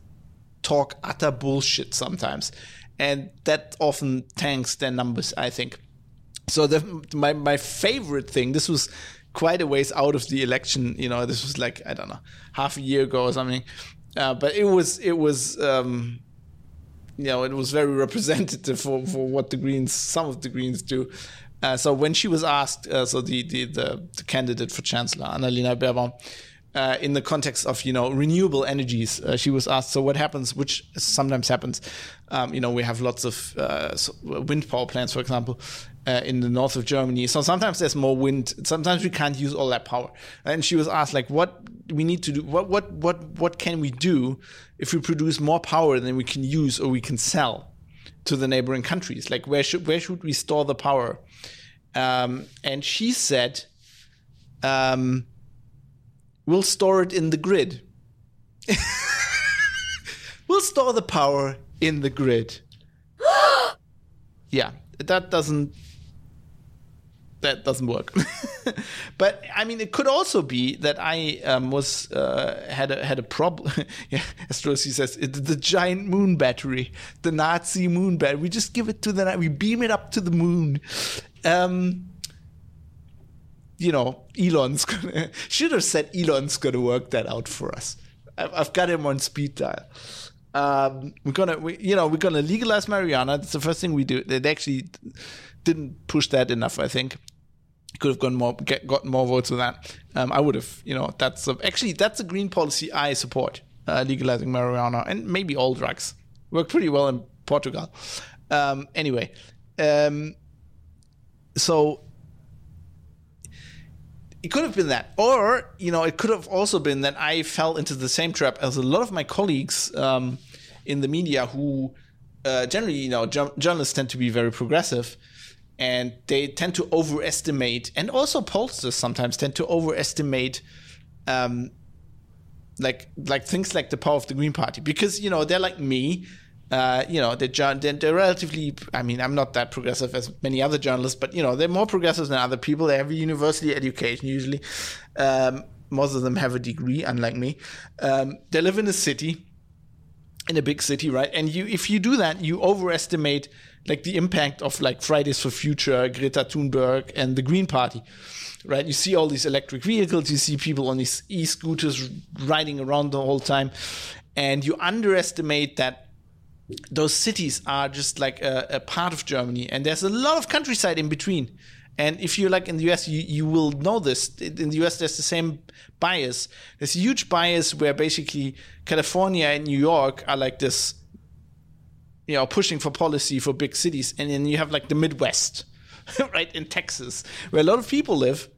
talk utter bullshit sometimes. And that often tanks their numbers, I think. So the, my my favorite thing. This was quite a ways out of the election. You know, this was like I don't know, half a year ago or something. Uh, but it was it was. Um, you know, it was very representative for, for what the Greens, some of the Greens do. Uh, so when she was asked, uh, so the, the, the, the, candidate for chancellor, Annalena Baerbock, uh, in the context of you know renewable energies. Uh, she was asked, so what happens, which sometimes happens. Um, you know, we have lots of uh, wind power plants, for example, uh, in the north of Germany. So sometimes there's more wind. Sometimes we can't use all that power. And she was asked, like, what we need to do, what what what what can we do if we produce more power than we can use or we can sell to the neighboring countries? Like, where should where should we store the power? Um, and she said. Um, We'll store it in the grid. we'll store the power in the grid. yeah, that doesn't that doesn't work. but I mean, it could also be that I um, was uh, had a had a problem. yeah, as Rosie says, the giant moon battery, the Nazi moon battery. We just give it to the we beam it up to the moon. Um, you know, Elon's gonna should have said Elon's gonna work that out for us. I've, I've got him on speed dial. Um, we're gonna, we, you know, we're gonna legalize marijuana. That's the first thing we do. They actually didn't push that enough. I think could have gone more, get, gotten more votes with that. Um, I would have, you know, that's a, actually that's a green policy I support. Uh, legalizing marijuana and maybe all drugs work pretty well in Portugal. Um, anyway, um, so it could have been that, or you know, it could have also been that I fell into the same trap as a lot of my colleagues um, in the media, who uh, generally, you know, journalists tend to be very progressive, and they tend to overestimate, and also pollsters sometimes tend to overestimate, um, like like things like the power of the Green Party, because you know they're like me uh, you know, they're, they're, relatively, I mean, I'm not that progressive as many other journalists, but, you know, they're more progressive than other people. They have a university education usually. Um, most of them have a degree, unlike me. Um, they live in a city, in a big city, right? And you, if you do that, you overestimate like the impact of like Fridays for Future, Greta Thunberg, and the Green Party, right? You see all these electric vehicles, you see people on these e-scooters riding around the whole time, and you underestimate that those cities are just like a, a, part of Germany, and there's a lot of countryside in between. And if you're like in the US, you, you will know this. In the US, there's the same bias. There's a huge bias where basically California and New York are like this, you know, pushing for policy for big cities. And then you have like the Midwest, right, in Texas, where a lot of people live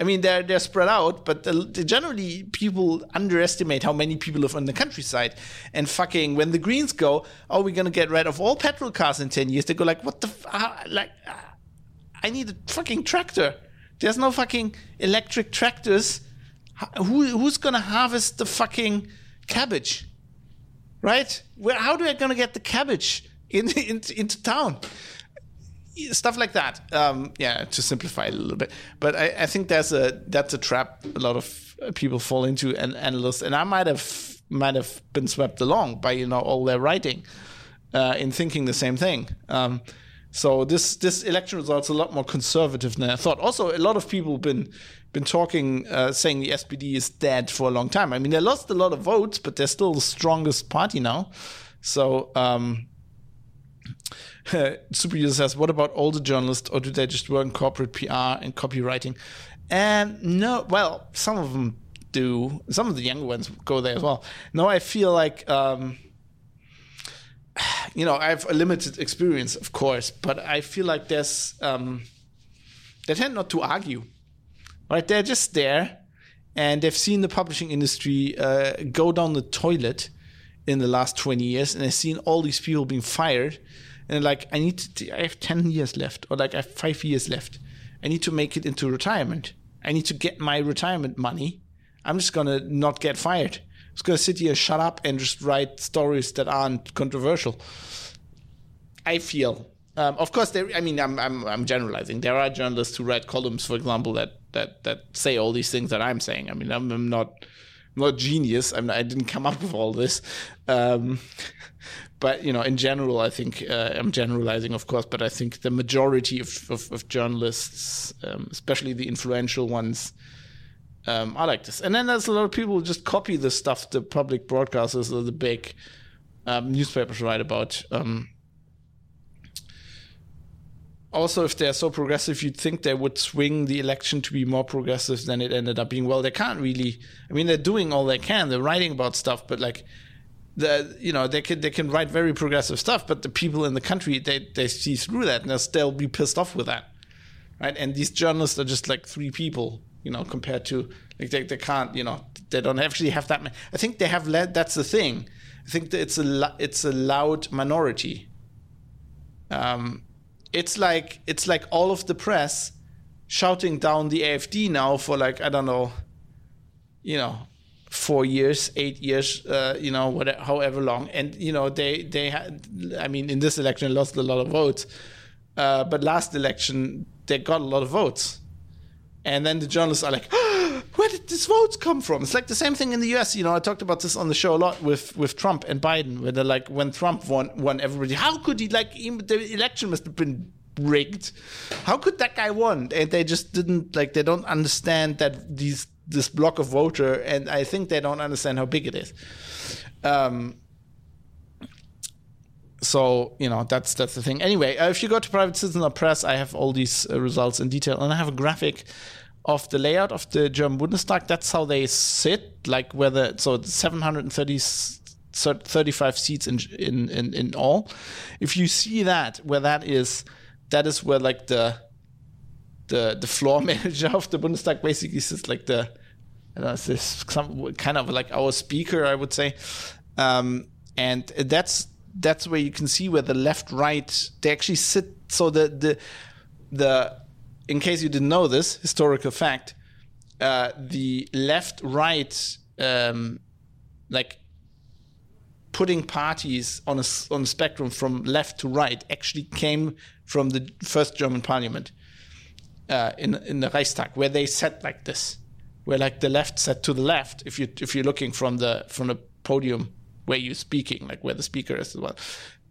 I mean, they're they're spread out, but the, the generally people underestimate how many people live on the countryside. And fucking when the Greens go, oh, we're gonna get rid of all petrol cars in ten years. They go like, what the f- like? Uh, I need a fucking tractor. There's no fucking electric tractors. Who who's gonna harvest the fucking cabbage? Right? Where how do I gonna get the cabbage in, in into town? stuff like that. Um, yeah, to simplify it a little bit, but I, I think there's a that's a trap a lot of people fall into and analysts, and I might have might have been swept along by you know all their writing uh, in thinking the same thing. Um, so this this election result's a lot more conservative than I thought. Also, a lot of people have been been talking, uh, saying the SPD is dead for a long time. I mean, they lost a lot of votes, but they're still the strongest party now. So, um, Super User says, what about older journalists, or do they just work in corporate PR and copywriting? And no, well, some of them do. Some of the younger ones go there as well. No, I feel like. Um, you know, I have a limited experience, of course, but I feel like there's um, they tend not to argue, right? They're just there, and they've seen the publishing industry uh, go down the toilet in the last twenty years, and they've seen all these people being fired, and like, I need to, I have ten years left, or like I have five years left. I need to make it into retirement. I need to get my retirement money. I'm just gonna not get fired just to sit here, shut up, and just write stories that aren't controversial. I feel. Um, of course, there. I mean, I'm, I'm I'm generalizing. There are journalists who write columns, for example, that that that say all these things that I'm saying. I mean, I'm, I'm not I'm not genius. I'm not, I didn't come up with all this. Um, but you know, in general, I think uh, I'm generalizing, of course. But I think the majority of of, of journalists, um, especially the influential ones, um, I like this. And then there's a lot of people who just copy the stuff the public broadcasters or the big um, newspapers write about. Um, also, if they're so progressive, you'd think they would swing the election to be more progressive than it ended up being. Well, they can't really. I mean, they're doing all they can. They're writing about stuff, but like the you know they can they can write very progressive stuff, but the people in the country they they see through that and they'll still be pissed off with that, right? And these journalists are just like three people you know, compared to like they, they can't, you know, they don't actually have that. Many. I think they have led. That's the thing. I think it's a it's a loud minority. Um, it's like it's like all of the press shouting down the AfD now for like I don't know, you know, four years, eight years, uh, you know, whatever, however long, and you know they they had. I mean, in this election, lost a lot of votes, uh, but last election they got a lot of votes and then the journalists are like, oh, where did these votes come from? It's like the same thing in the US. You know, I talked about this on the show a lot with, with Trump and Biden, where they're like, when Trump won, won everybody, how could he, like, the election must have been rigged. How could that guy won? And they just didn't, like, they don't understand that these, this block of voter, and I think they don't understand how big it is. Um, so you know that's that's the thing. Anyway, uh, if you go to Private Citizen or Press, I have all these uh, results in detail, and I have a graphic of the layout of the German Bundestag. That's how they sit, like whether so 730 35 seats in, in in in all. If you see that where that is, that is where like the the the floor manager of the Bundestag basically sits, like the I don't know, some kind of like our speaker, I would say. Um, and that's that's where you can see where the left right they actually sit. So the the the in case you didn't know this historical fact uh, the left right um, like putting parties on a on a spectrum from left to right actually came from the first German parliament uh, in in the Reichstag where they sat like this where like the left sat to the left if you if you're looking from the from the podium where you're speaking, like where the speaker is as well.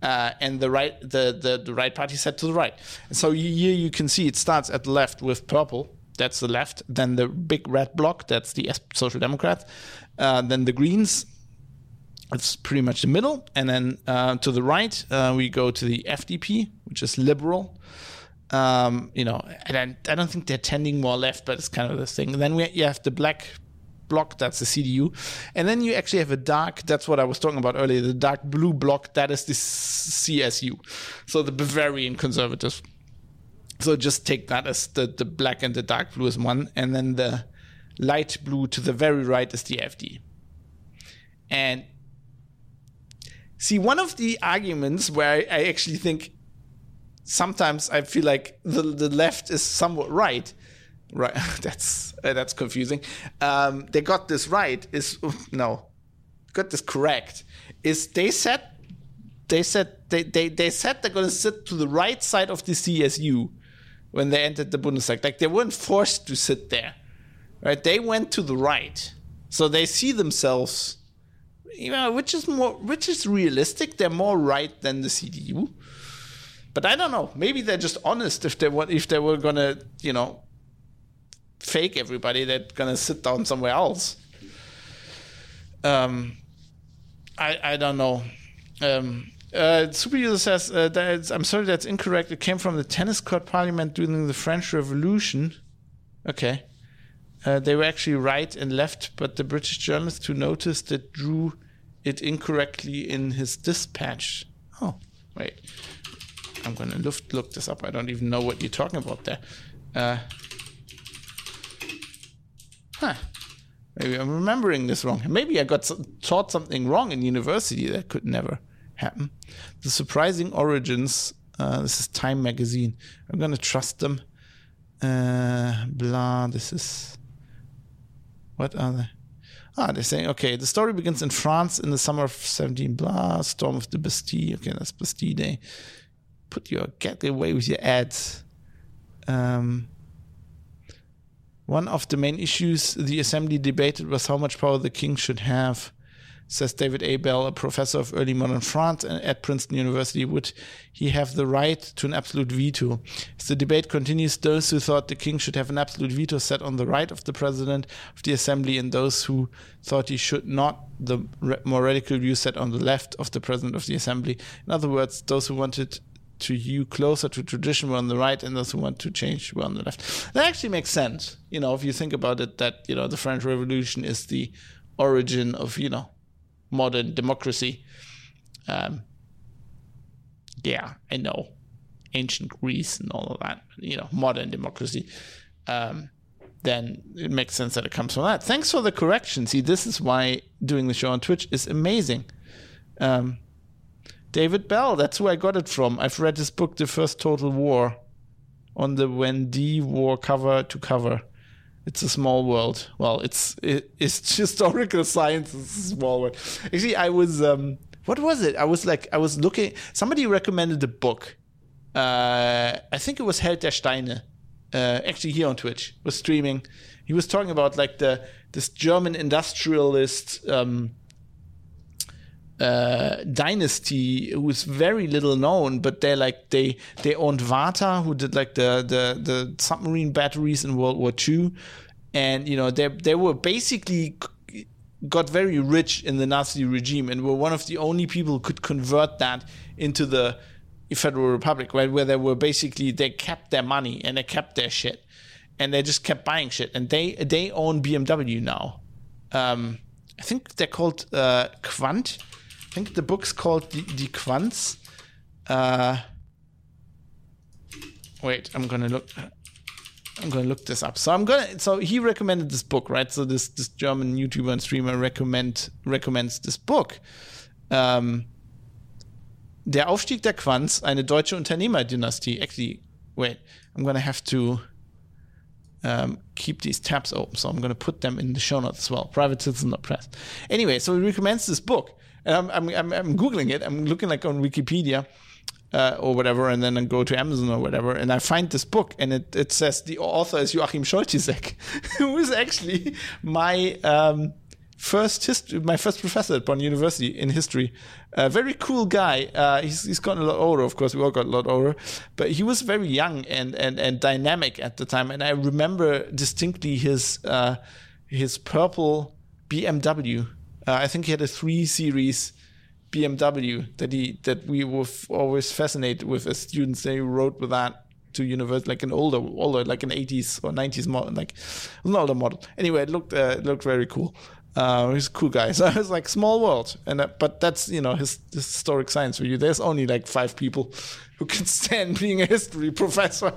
Uh, and the right, the, the, the right party set to the right. So here you can see it starts at the left with purple. That's the left. Then the big red block. That's the Social Democrats. Uh, then the Greens. It's pretty much the middle. And then uh, to the right, uh, we go to the FDP, which is liberal. Um, you know, and I, don't think they're tending more left, but it's kind of this thing. And then we you have the black block, that's the CDU. And then you actually have a dark, that's what I was talking about earlier, the dark blue block, that is the CSU. So the Bavarian conservatives. So just take that as the, the black and the dark blue is one. And then the light blue to the very right is the AfD. And see, one of the arguments where I actually think sometimes I feel like the, the left is somewhat right Right, that's uh, that's confusing. Um, they got this right. Is no, got this correct. Is they said they said they, they, they said they're going to sit to the right side of the CSU when they entered the Bundestag. Like they weren't forced to sit there, right? They went to the right, so they see themselves, you know, which is more, which is realistic. They're more right than the CDU, but I don't know. Maybe they're just honest if they want, if they were gonna, you know, fake everybody. They're gonna sit down somewhere else. Um, I I don't know. Um, uh, Super user says uh, I'm sorry that's incorrect. It came from the tennis court parliament during the French Revolution. Okay, uh, they were actually right and left, but the British journalist who noticed it drew it incorrectly in his dispatch. Oh, wait, I'm gonna look, look this up. I don't even know what you're talking about there. Uh, huh. Maybe I'm remembering this wrong. Maybe I got taught something wrong in university that could never happen. The surprising origins. Uh, this is Time magazine. I'm gonna trust them. Uh, blah. This is. What are they? Ah, they're saying okay. The story begins in France in the summer of 17. Blah. Storm of the Bastille. Okay, that's Bastille Day. Put your get away with your ads. Um, one of the main issues the assembly debated was how much power the king should have says David A. Bell, a professor of early modern France at Princeton University, would he have the right to an absolute veto? As the debate continues, those who thought the king should have an absolute veto sat on the right of the president of the assembly, and those who thought he should not, the more radical view, sat on the left of the president of the assembly. In other words, those who wanted to you closer to tradition were on the right and those who want to change were on the left. That actually makes sense. You know, if you think about it, that, you know, the French Revolution is the origin of, you know, modern democracy. Um, yeah, I know. Ancient Greece and all of that, you know, modern democracy. Um, then it makes sense that it comes from that. Thanks for the correction. See, this is why doing the show on Twitch is amazing. Um, David Bell, that's who I got it from. I've read his book, The First Total War, on the Vendée War cover to cover. It's a small world. Well, it's it, it's historical science. It's a small world. Actually, I was um, what was it? I was like I was looking. Somebody recommended a book. Uh, I think it was Held der Steine. Uh, actually, here on Twitch was streaming. He was talking about like the this German industrialist um, uh, dynasty who's very little known, but they like they they owned Varta, who did like the the the submarine batteries in World War II, and you know they they were basically got very rich in the Nazi regime and were one of the only people who could convert that into the Federal Republic, right? Where they were basically they kept their money and they kept their shit, and they just kept buying shit, and they they own BMW now. Um, I think they're called uh, Quandt I think the book's called the, Die Quandts. Uh, wait, I'm gonna look. I'm gonna look this up. So I'm gonna. So he recommended this book, right? So this this German YouTuber and streamer recommend recommends this book. Um, der Aufstieg der Quandts, eine deutsche Unternehmerdynastie. Actually, wait, I'm gonna have to um, keep these tabs open. So I'm gonna put them in the show notes as well. Private Citizen Press. Anyway, so he recommends this book and I'm, I'm, I'm, googling it. I'm looking like on Wikipedia. Uh, or whatever, and then I go to Amazon or whatever, and I find this book, and it, it says the author is Joachim Scholtyseck, who is actually my um, first history, my first professor at Bonn University in history. A very cool guy. Uh, he's he's gotten a lot older, of course. We all got a lot older, but he was very young and and and dynamic at the time. And I remember distinctly his uh, his purple BMW uh, I think he had a three series BMW that he that we were always fascinated with as students. They rode with that to university, like an older, older, like an 80s or 90s model, like an older model. Anyway, it looked uh, it looked very cool. Uh, he's a cool guy. So I was like, small world, and uh, but that's you know his, his historic science for you. There's only like five people who can stand being a history professor.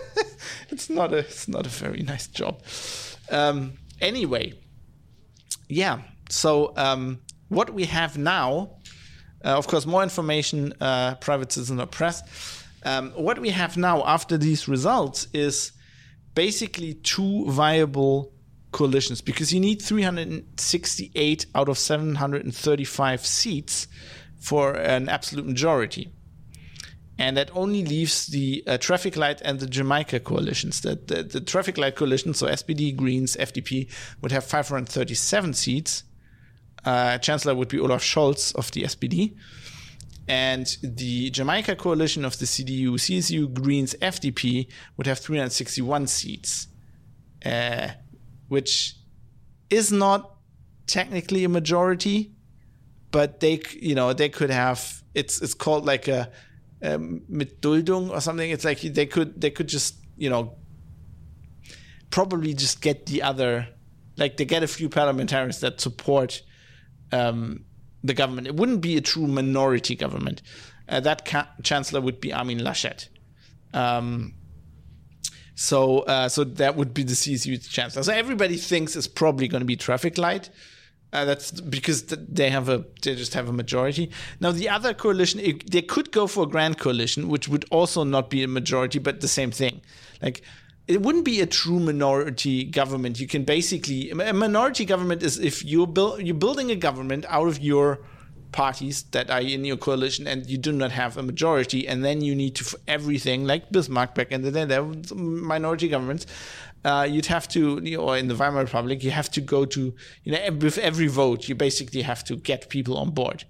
it's not a it's not a very nice job. Um, anyway, yeah so um, what we have now, uh, of course, more information, uh, private citizen or press. Um, what we have now after these results is basically two viable coalitions because you need 368 out of 735 seats for an absolute majority. And that only leaves the uh, traffic light and the Jamaica coalitions. The, the, the traffic light coalition, so SPD, Greens, FDP, would have 537 seats. Uh, Chancellor would be Olaf Scholz of the SPD. And the Jamaica coalition of the CDU, CSU, Greens, FDP would have 361 seats, uh, which is not technically a majority, but they, you know, they could have. It's it's called like a, a Mitduldung or something. It's like they could they could just you know probably just get the other, like they get a few parliamentarians that support um, the government. It wouldn't be a true minority government. Uh, that ca- chancellor would be Armin Laschet. Um, so, uh, so that would be the CSU chancellor. So everybody thinks it's probably going to be traffic light. Uh, that's because they have a they just have a majority. Now the other coalition, it, they could go for a grand coalition, which would also not be a majority, but the same thing. Like it wouldn't be a true minority government. You can basically a minority government is if you're build, you're building a government out of your parties that are in your coalition and you do not have a majority, and then you need to for everything like Bismarck back in the day, there were minority governments. Uh, you'd have to, you know, or in the Weimar Republic, you have to go to, you know, with every vote, you basically have to get people on board.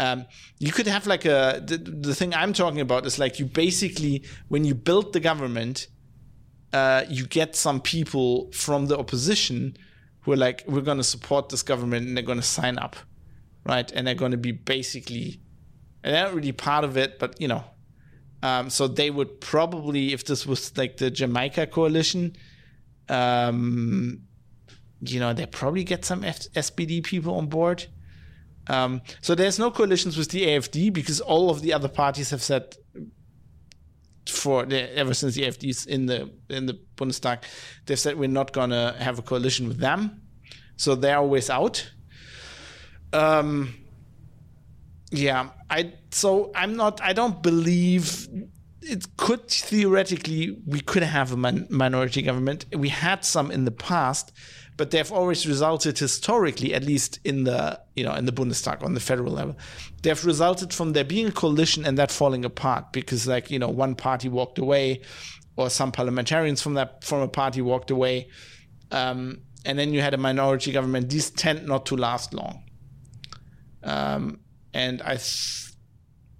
Um, you could have like a the, the thing I'm talking about is like you basically when you build the government uh, you get some people from the opposition who are like, we're going to support this government and they're going to sign up, right? And they're going to be basically, and they're not really part of it, but you know, um, so they would probably, if this was like the Jamaica coalition, um, you know, they probably get some F- SPD people on board. Um, so there's no coalitions with the AfD because all of the other parties have said for the, ever since the AfD's in the in the Bundestag, they've said we're not gonna have a coalition with them, so they're always out. Um, yeah, I so I'm not. I don't believe it could theoretically we could have a min- minority government. We had some in the past, but they've always resulted historically, at least in the you know in the Bundestag on the federal level, they've resulted from there being a coalition and that falling apart because like you know one party walked away, or some parliamentarians from that from a party walked away, um, and then you had a minority government. These tend not to last long, um, and I, th-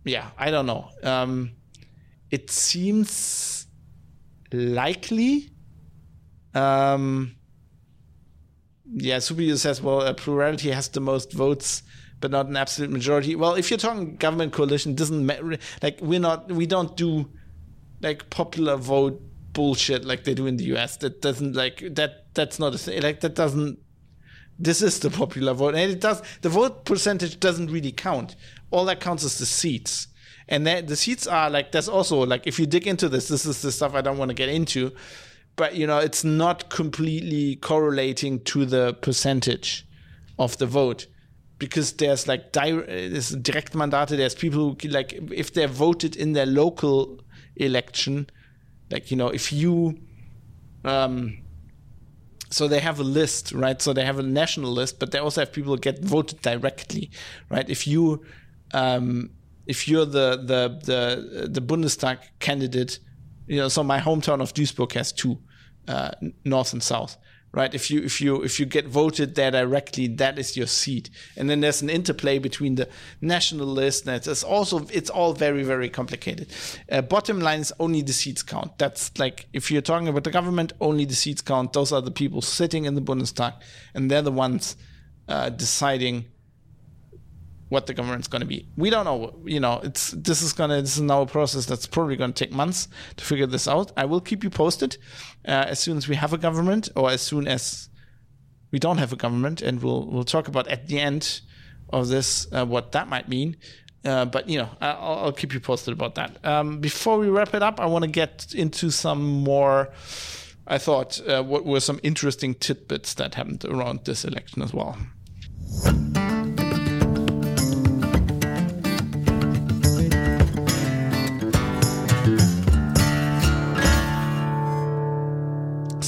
yeah, I don't know. Um, it seems likely. Um, yeah, Subiu says, well, a plurality has the most votes, but not an absolute majority. Well, if you're talking government coalition, doesn't matter. Like we're not, we don't do like popular vote bullshit like they do in the US. That doesn't like that. That's not a thing. Like that doesn't. This is the popular vote, and it does. The vote percentage doesn't really count. All that counts is the seats, and that, the seats are like. There's also like if you dig into this, this is the stuff I don't want to get into but you know it's not completely correlating to the percentage of the vote because there's like direct, there's direct mandate there's people who like if they're voted in their local election like you know if you um so they have a list right? So they have a national list but they also have people who get voted directly right? If you um if you're the the the the bundestag candidate you know so my hometown of duisburg has two uh, north and south right? If you if you if you get voted there directly that is your seat. And then there's an interplay between the national list and it's also it's all very very complicated. Uh, bottom line is only the seats count. That's like if you're talking about the government only the seats count. Those are the people sitting in the bundestag and they're the ones uh, deciding what the government's going to be. We don't know. You know, it's this is gonna this is now a process that's probably going to take months to figure this out. I will keep you posted uh, as soon as we have a government, or as soon as we don't have a government, and we'll we'll talk about at the end of this uh, what that might mean. Uh, but you know, I'll, I'll, keep you posted about that. Um, before we wrap it up, I want to get into some more. I thought uh, what were some interesting tidbits that happened around this election as well.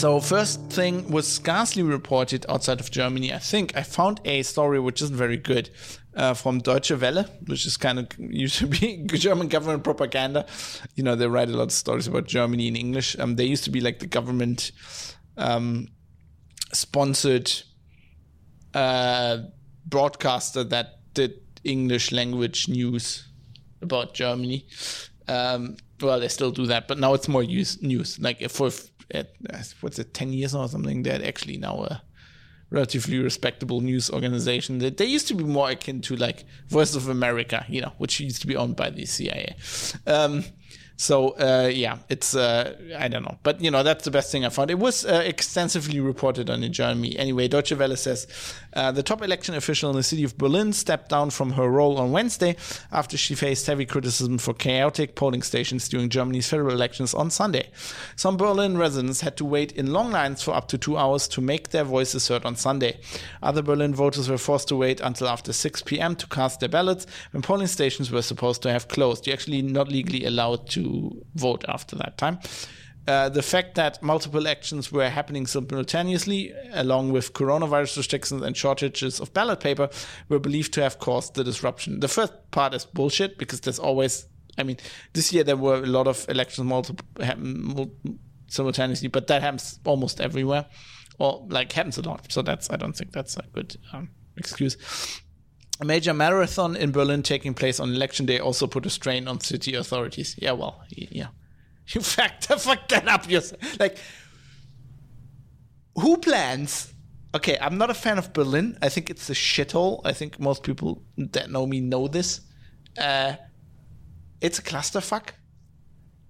So, first thing was scarcely reported outside of Germany. I think I found a story which isn't very good uh, from Deutsche Welle, which is kind of used to be German government propaganda. You know, they write a lot of stories about Germany in English. Um, they used to be like the government um, sponsored uh, broadcaster that did English language news about Germany. Um, well, they still do that, but now it's more use, news. Like for what's it, ten years or something, they're actually now a relatively respectable news organization. that they used to be more akin to like Voice of America, you know, which used to be owned by the CIA. Um, so uh, yeah, it's uh, I don't know, but you know that's the best thing I found. It was uh, extensively reported on in Germany. Anyway, Deutsche Welle says uh, the top election official in the city of Berlin stepped down from her role on Wednesday after she faced heavy criticism for chaotic polling stations during Germany's federal elections on Sunday. Some Berlin residents had to wait in long lines for up to two hours to make their voices heard on Sunday. Other Berlin voters were forced to wait until after 6 p.m. to cast their ballots when polling stations were supposed to have closed. You're actually not legally allowed to vote after that time. Uh, the fact that multiple elections were happening simultaneously, along with coronavirus restrictions and shortages of ballot paper, were believed to have caused the disruption. The first part is bullshit because there's always, I mean, this year there were a lot of elections multiple, simultaneously, but that happens almost everywhere, or like happens a lot. So that's, I don't think that's a good um, excuse. A major marathon in Berlin taking place on election day also put a strain on city authorities. Yeah, well, yeah. You factor fuck that up yourself. Like, who plans? Okay, I'm not a fan of Berlin. I think it's a shithole. I think most people that know me know this. Uh, it's a clusterfuck.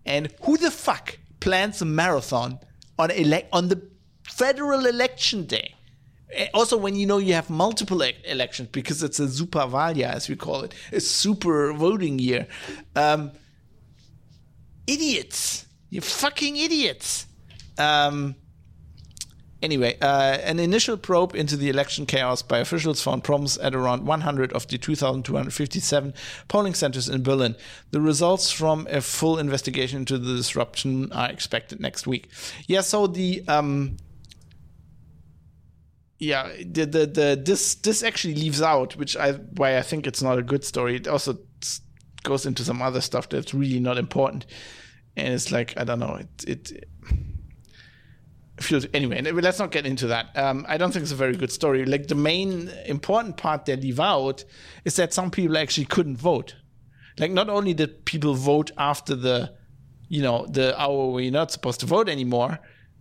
And who the fuck plans a marathon on ele- on the federal election day? Eh, also when you know you have multiple e- elections because it's a superwahljahr as we call it a super voting year um, idiots. You fucking idiots. Um, anyway uh, an initial probe into the election chaos by officials found problems at around 100 of the 2257 polling centers in berlin. The results from a full investigation into the disruption are expected next week. Yeah so the um, yeah, the, the the this this actually leaves out, which I why I think it's not a good story. It also goes into some other stuff that's really not important, and it's like I don't know. It it feels anyway. Let's not get into that. Um, I don't think it's a very good story. Like the main important part they leave out is that some people actually couldn't vote. Like not only did people vote after the, you know, the hour where you're not supposed to vote anymore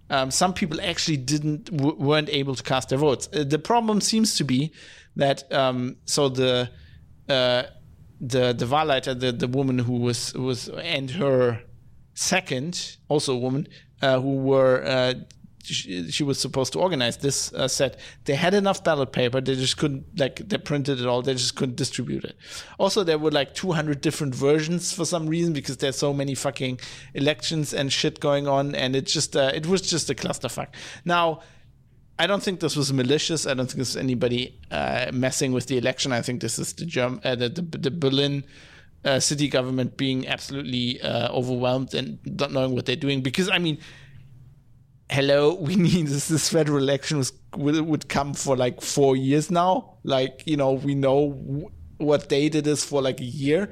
um, some people actually didn't w- weren't able to cast their votes. Uh, the problem seems to be that um, so the uh, the the Wahlleiter, the the woman who was was and her second, also a woman, uh, who were uh, she, was supposed to organize this uh, set. They had enough ballot paper. They just couldn't like they printed it all. They just couldn't distribute it. Also, there were like 200 different versions for some reason because there's so many fucking elections and shit going on, and it just uh, it was just a clusterfuck. Now. I don't think this was malicious. I don't think was anybody uh, messing with the election. I think this is the Germ- uh, the, the, the Berlin uh, city government being absolutely uh, overwhelmed and not knowing what they're doing. Because I mean, hello, we need this, this federal election was, would, come for like four years now. Like, you know, we know what date it is for like a year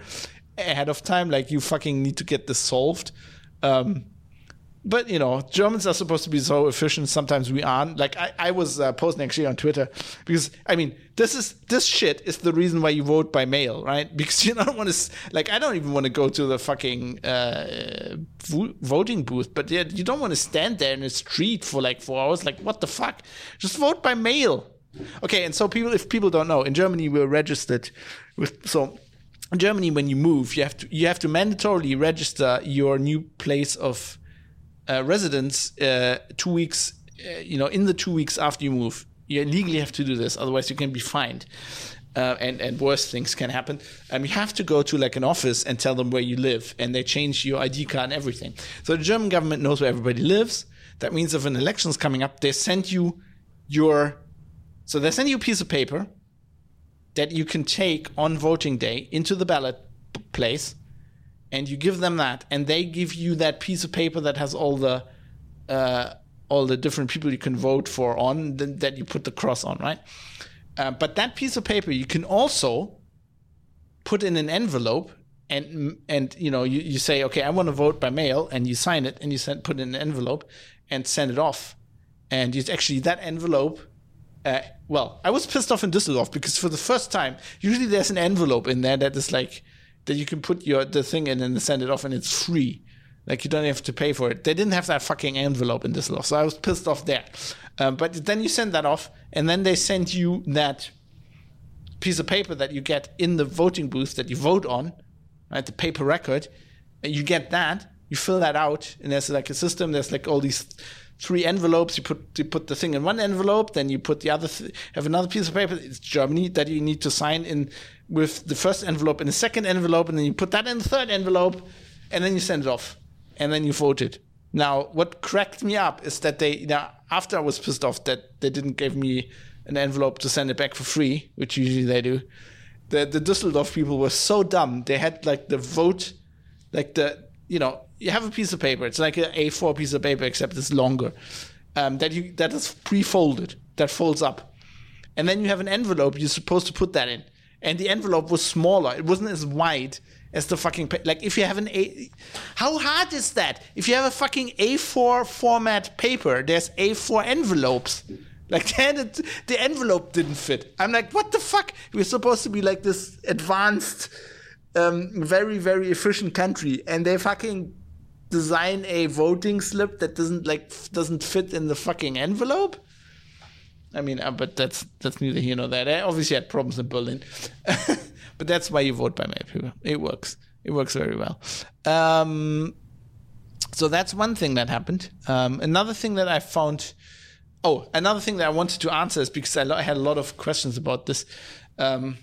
ahead of time. Like, you fucking need to get this solved. Um, but you know, Germans are supposed to be so efficient. Sometimes we aren't. Like I, I was uh, posting actually on Twitter because I mean, this is this shit is the reason why you vote by mail, right? Because you don't want to like I don't even want to go to the fucking uh, vo- voting booth, but yeah, you don't want to stand there in the street for like four hours. Like what the fuck? Just vote by mail. Okay, and so people, if people don't know, in Germany we're registered with so in Germany when you move, you have to you have to mandatorily register your new place of uh, residents uh, two weeks, uh, you know, in the two weeks after you move. You legally have to do this, otherwise you can be fined. Uh, and and worse things can happen. Um, you have to go to like an office and tell them where you live, and they change your ID card and everything. So the German government knows where everybody lives. That means if an election's coming up, they send you your so they send you a piece of paper that you can take on voting day into the ballot place and you give them that, and they give you that piece of paper that has all the uh, all the different people you can vote for on then that you put the cross on, right? Uh, but that piece of paper you can also put in an envelope and and you know you, you say okay I want to vote by mail and you sign it and you send put it in an envelope and send it off and it's actually that envelope uh, well I was pissed off in Düsseldorf because for the first time usually there's an envelope in there that is like that you can put your the thing in and send it off and it's free like you don't have to pay for it. They didn't have that fucking envelope in this law, so I was pissed off there. Um, but then you send that off, and then they send you that piece of paper that you get in the voting booth that you vote on, right? The paper record. You get that, you fill that out, and there's like a system. There's like all these three envelopes. You put you put the thing in one envelope, then you put the other th- have another piece of paper. It's Germany that you need to sign in with the first envelope in the second envelope, and then you put that in the third envelope, and then you send it off and then you voted. Now, what cracked me up is that they, now, after I was pissed off that they didn't give me an envelope to send it back for free, which usually they do, the, the Dusseldorf people were so dumb. They had like the vote, like the, you know, you have a piece of paper. It's like an A4 piece of paper, except it's longer. Um, that you that is pre-folded, that folds up, and then you have an envelope. You're supposed to put that in, and the envelope was smaller. It wasn't as wide as the fucking like if you have an A how hard is that? If you have a fucking A4 format paper, there's A4 envelopes. Like then the envelope didn't fit. I'm like, what the fuck? We're supposed to be like this advanced, um, very very efficient country, and they fucking design a voting slip that doesn't like doesn't fit in the fucking envelope. I mean, uh, but that's that's neither here nor there. They obviously had problems in Berlin. But that's why you vote by mail, people. It works. It works very well. Um, so that's one thing that happened. Um, another thing that I found. Oh, another thing that I wanted to answer is because I, had a lot of questions about this. Um,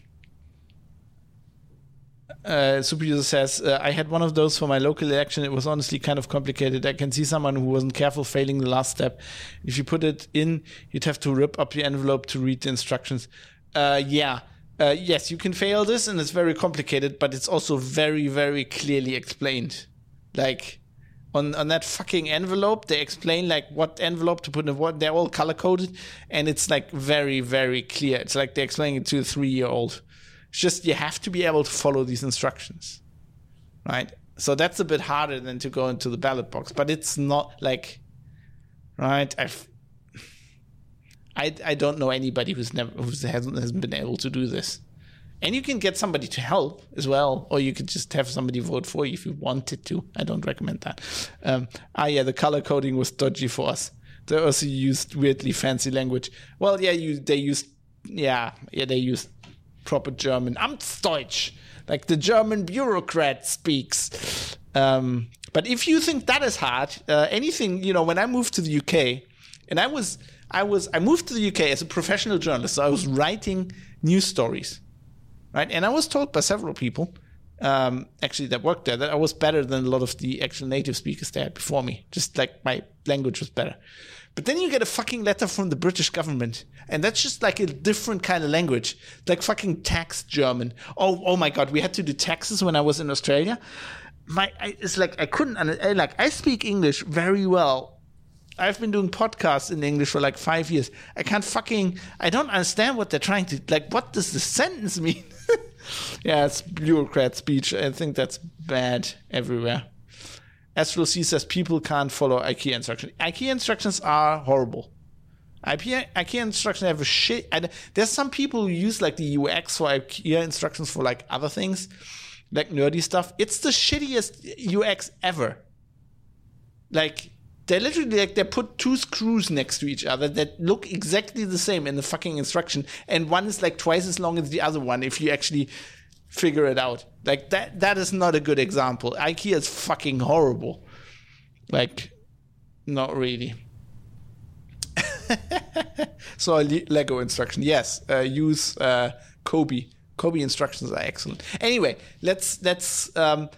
uh, super user says uh, i had one of those for my local election it was honestly kind of complicated i can see someone who wasn't careful failing the last step if you put it in you'd have to rip up the envelope to read the instructions uh, yeah uh, yes, you can fail this, and it's very complicated, but it's also very, very clearly explained. Like on on that fucking envelope, they explain like what envelope to put in what. They're all color coded, and it's like very, very clear. It's like they're explaining it to a three year old. It's just you have to be able to follow these instructions, right? So that's a bit harder than to go into the ballot box, but it's not like, right? I've I, I don't know anybody who's never who's hasn't hasn't been able to do this. And you can get somebody to help as well, or you could just have somebody vote for you if you wanted to. I don't recommend that. Um, ah, yeah, the color coding was dodgy for us. They also used weirdly fancy language. Well, yeah, you they used yeah yeah they used proper German Amtsdeutsch, like the German bureaucrat speaks. Um, but if you think that is hard, uh, anything you know, when I moved to the UK, and I was I was I moved to the UK as a professional journalist. So I was writing news stories, right? And I was told by several people, um, actually that worked there, that I was better than a lot of the actual native speakers there before me. Just like my language was better. But then you get a fucking letter from the British government, and that's just like a different kind of language, like fucking tax German. Oh, oh my god, we had to do taxes when I was in Australia. My, I, it's like I couldn't, like I speak English very well, I've been doing podcasts in English for like five years. I can't fucking, I don't understand what they're trying to, like, what does the sentence mean? yeah, it's bureaucrat speech. I think that's bad everywhere. Astro C says people can't follow IKEA instructions. IKEA instructions are horrible. IKEA, IKEA instructions have a shit. And there's some people who use like the UX for IKEA instructions for like other things, like nerdy stuff. It's the shittiest UX ever. Like, they literally like they put two screws next to each other that look exactly the same in the fucking instruction, and one is like twice as long as the other one if you actually figure it out. Like that that is not a good example. IKEA is fucking horrible. Like, not really. so Lego instruction, yes. Uh, use uh, Kobe. Kobe instructions are excellent. Anyway, let's let's um,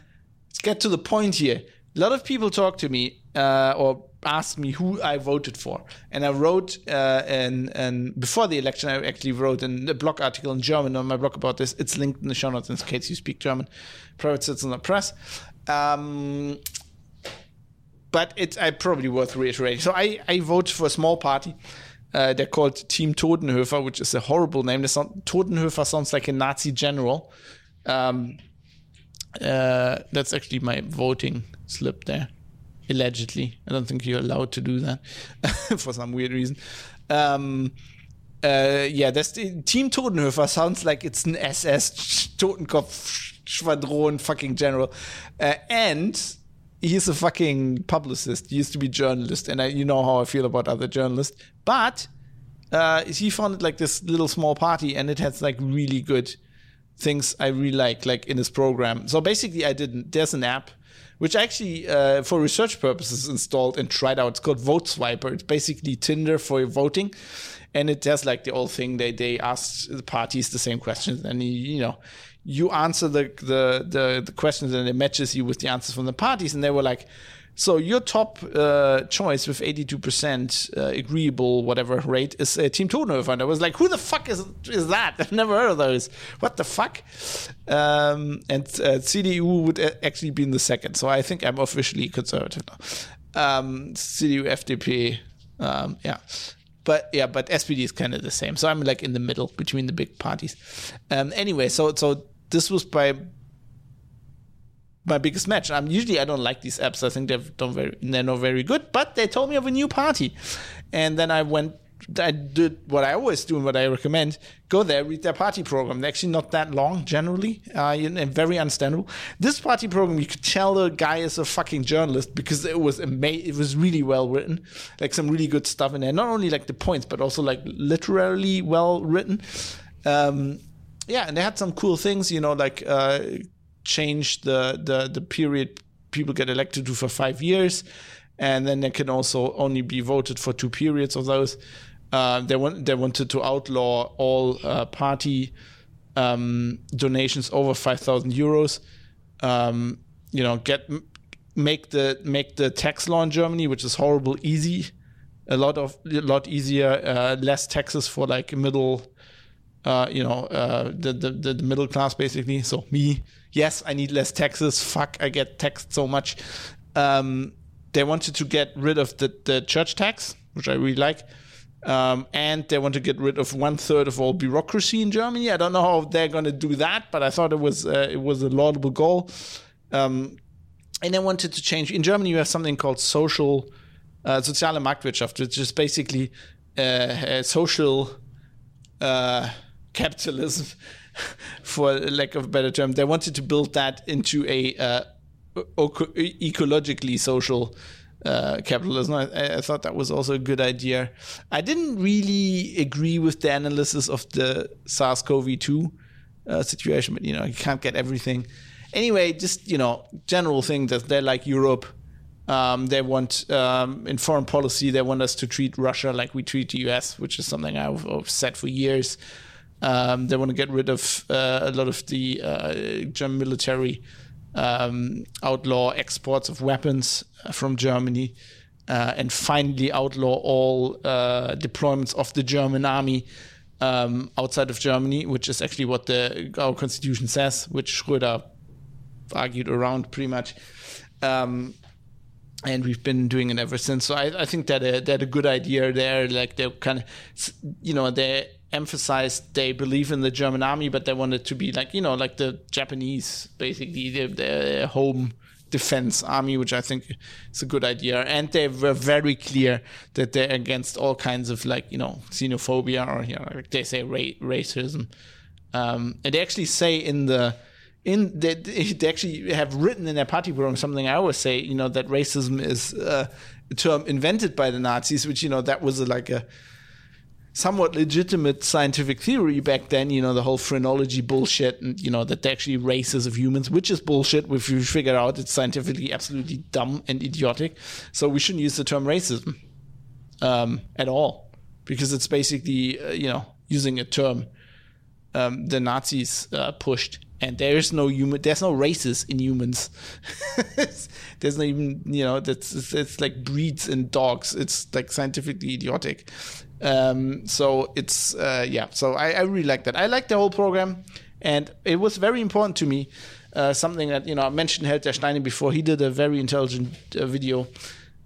let's get to the point here. A lot of people talk to me uh, or asked me who I voted for, and I wrote uh, and and before the election, I actually wrote in a blog article in German on my blog about this. It's linked in the show notes in case you speak German. Private Citizen Press. Um, but it's I probably worth reiterating. So I I vote for a small party. Uh, they're called Team Todenhöfer, which is a horrible name. Todenhöfer sounds like a Nazi general. Um, uh, that's actually my voting slip there. Allegedly, I don't think you're allowed to do that for some weird reason. Um, uh, yeah, that's the Team Todenhöfer sounds like it's an SS Totenkopf Schwadron fucking general, uh, and he's a fucking publicist. He used to be journalist, and I, you know how I feel about other journalists. But uh, he founded like this little small party, and it has like really good things I really like, like in his program. So basically, I didn't. There's an app which actually, uh, for research purposes, installed and tried out. It's called Vote Swiper. It's basically Tinder for voting, and it does like the old thing. They they ask the parties the same questions, and you, you know, you answer the, the the the questions, and it matches you with the answers from the parties. And they were like, so your top uh, choice with 82% uh, agreeable whatever rate is uh, Team Todenhöfer. And I was like, who the fuck is is that? I've never heard of those. What the fuck? Um, and uh, CDU would actually be in the second. So I think I'm officially conservative now. Um, CDU, FDP, um, yeah. But yeah, but SPD is kind of the same. So I'm like in the middle between the big parties. Um, anyway, so so this was by my biggest match. I'm usually I don't like these apps. I think they've done very they're not very good, but they told me of a new party, and then I went. I did what I always do and what I recommend: go there, read their party program. They're actually not that long generally, uh, and very understandable. This party program, you could tell the guy is a fucking journalist because it was amazing. It was really well written, like some really good stuff in there. Not only like the points, but also like literally well written. Um, yeah, and they had some cool things, you know, like uh, change the, the, the period people get elected to for five years. And then they can also only be voted for two periods of those. Uh, they want they wanted to outlaw all uh, party um, donations over five thousand euros. Um, you know, get make the make the tax law in Germany, which is horrible, easy. A lot of a lot easier, uh, less taxes for like middle, uh, you know, uh, the, the the middle class basically. So me, yes, I need less taxes. Fuck, I get taxed so much. Um, they wanted to get rid of the, the church tax, which I really like. Um, and they want to get rid of one third of all bureaucracy in Germany. I don't know how they're going to do that, but I thought it was uh, it was a laudable goal. Um, and they wanted to change. In Germany, you have something called social uh, soziale Marktwirtschaft, which is basically uh, social uh, capitalism for lack of a better term. They wanted to build that into a uh, ecologically social uh, capitalism. I, I, thought that was also a good idea. I didn't really agree with the analysis of the SARS-CoV-2 uh, situation, but you know you can't get everything. Anyway, just you know, general thing that they're like Europe. Um, they want um, in foreign policy they want us to treat Russia like we treat the U.S., which is something I've, I've said for years. Um, they want to get rid of uh, a lot of the uh, German military, um, outlaw exports of weapons uh, from Germany, uh, and finally outlaw all uh, deployments of the German army um, outside of Germany, which is actually what the our constitution says, which Schröder argued around pretty much. Um, and we've been doing it ever since. So I, I think that a, a good idea there. Like they're kind of, you know, they emphasized they believe in the German army, but they wanted to be like you know like the Japanese, basically their, their home defense army, which I think is a good idea. And they were very clear that they're against all kinds of like you know xenophobia or you know like they say ra- racism. Um, and they actually say in the in they, they actually have written in their party program something I always say, you know, that racism is uh, a term invented by the Nazis, which you know that was like a somewhat legitimate scientific theory back then, you know, the whole phrenology bullshit and, you know, that they're actually races of humans, which is bullshit if you figure out it's scientifically absolutely dumb and idiotic. So we shouldn't use the term racism um, at all because it's basically, uh, you know, using a term um, the Nazis uh, pushed. And there's no human, there's no races in humans. there's no even, you know, that's it's, it's like breeds in dogs. It's like scientifically idiotic. Um, so it's uh, yeah. So I, I, really like that. I like the whole program, and it was very important to me Uh, something that you know I mentioned Held der Steine before. He did a very intelligent uh, video,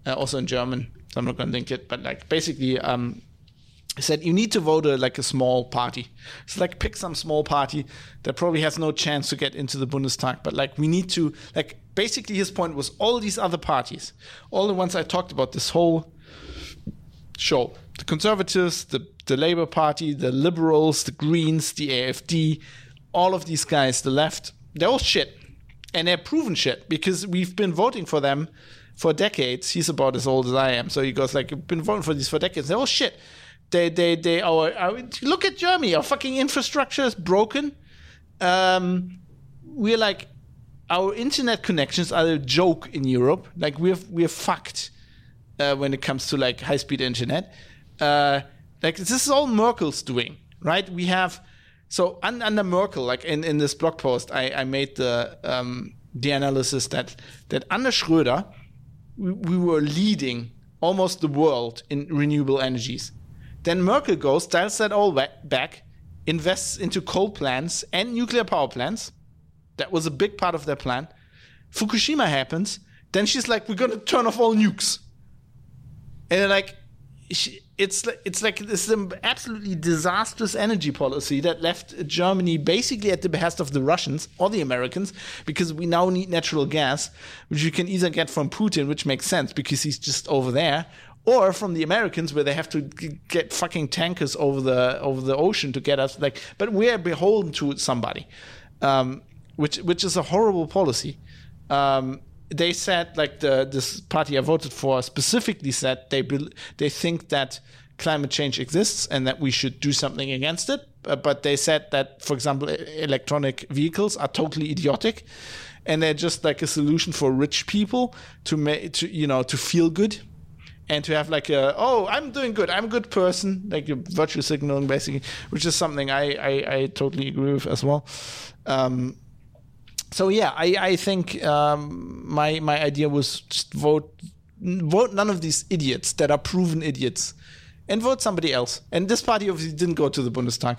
uh, also in German. So I'm not going to link it, but like basically, um, said you need to vote a, like a small party. It's like pick some small party that probably has no chance to get into the Bundestag, but like we need to like basically his point was all these other parties, all the ones I talked about this whole show, the conservatives, the the Labour Party, the Liberals, the Greens, the AfD, all of these guys, the left, they're all shit. And they're proven shit because we've been voting for them for decades. He's about as old as I am. So he goes like, we've been voting for these for decades. They're all shit. They, they, they, our, our look at Germany. Our fucking infrastructure is broken. Um, we're like, our internet connections are a joke in Europe. Like we're, we're fucked uh, when it comes to like high speed internet. Uh, like this is all Merkel's doing, right? We have so un, under Merkel, like in, in this blog post, I, I made the um, the analysis that that under Schröder, we, we were leading almost the world in renewable energies. Then Merkel goes, dials that all back, invests into coal plants and nuclear power plants. That was a big part of their plan. Fukushima happens. Then she's like, we're going to turn off all nukes. And like, she, it's it's like this absolutely disastrous energy policy that left Germany basically at the behest of the Russians or the Americans because we now need natural gas, which you can either get from Putin, which makes sense because he's just over there, or from the Americans where they have to get fucking tankers over the over the ocean to get us like. But we are beholden to somebody, um, which which is a horrible policy. Um, they said like the this party I voted for specifically said they be, they think that climate change exists and that we should do something against it. Uh, but they said that, for example, electronic vehicles are totally idiotic, and they're just like a solution for rich people to make to you know to feel good and to have like a oh I'm doing good I'm a good person like virtue signaling basically which is something I I, I totally agree with as well. Um, so yeah, I I think um, my my idea was just vote vote none of these idiots that are proven idiots, and vote somebody else. And this party obviously didn't go to the Bundestag,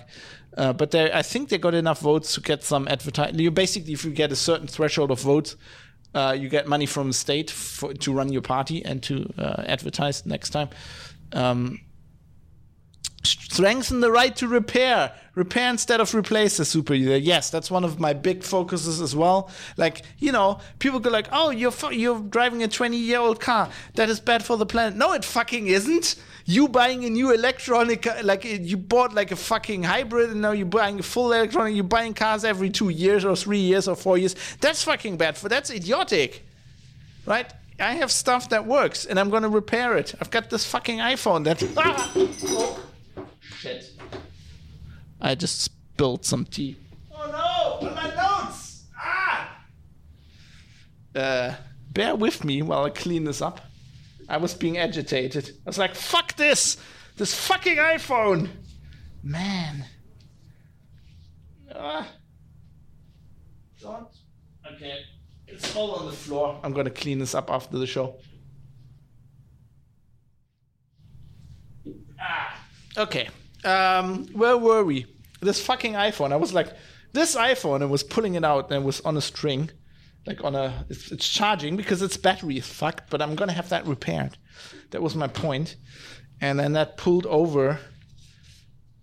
uh, but they I think they got enough votes to get some advertising. You basically, if you get a certain threshold of votes, uh, you get money from the state for, to run your party and to uh, advertise next time. Um, strengthen the right to repair repair instead of replace the super user. Yes that's one of my big focuses as well. Like you know people go like oh you're you're driving a 20 year old car. That is bad for the planet. No it fucking isn't. You buying a new electronic like you bought like a fucking hybrid and now you're buying a full electronic you're buying cars every two years or three years or four years. That's fucking bad for that's idiotic. Right? I have stuff that works and I'm gonna repair it. I've got this fucking iPhone that. Ah! Shit. I just spilled some tea. Oh no! On my notes! Ah! Uh, bear with me while I clean this up. I was being agitated. I was like, fuck this! This fucking iPhone! Man. Ah. Don't. Okay. It's all on the floor. I'm gonna clean this up after the show. Ah. Okay um, where were we? This fucking iPhone. I was like, this iPhone, and was pulling it out and it was on a string, like on a, it's, it's, charging because its battery is fucked, but I'm gonna have that repaired. That was my point. And then that pulled over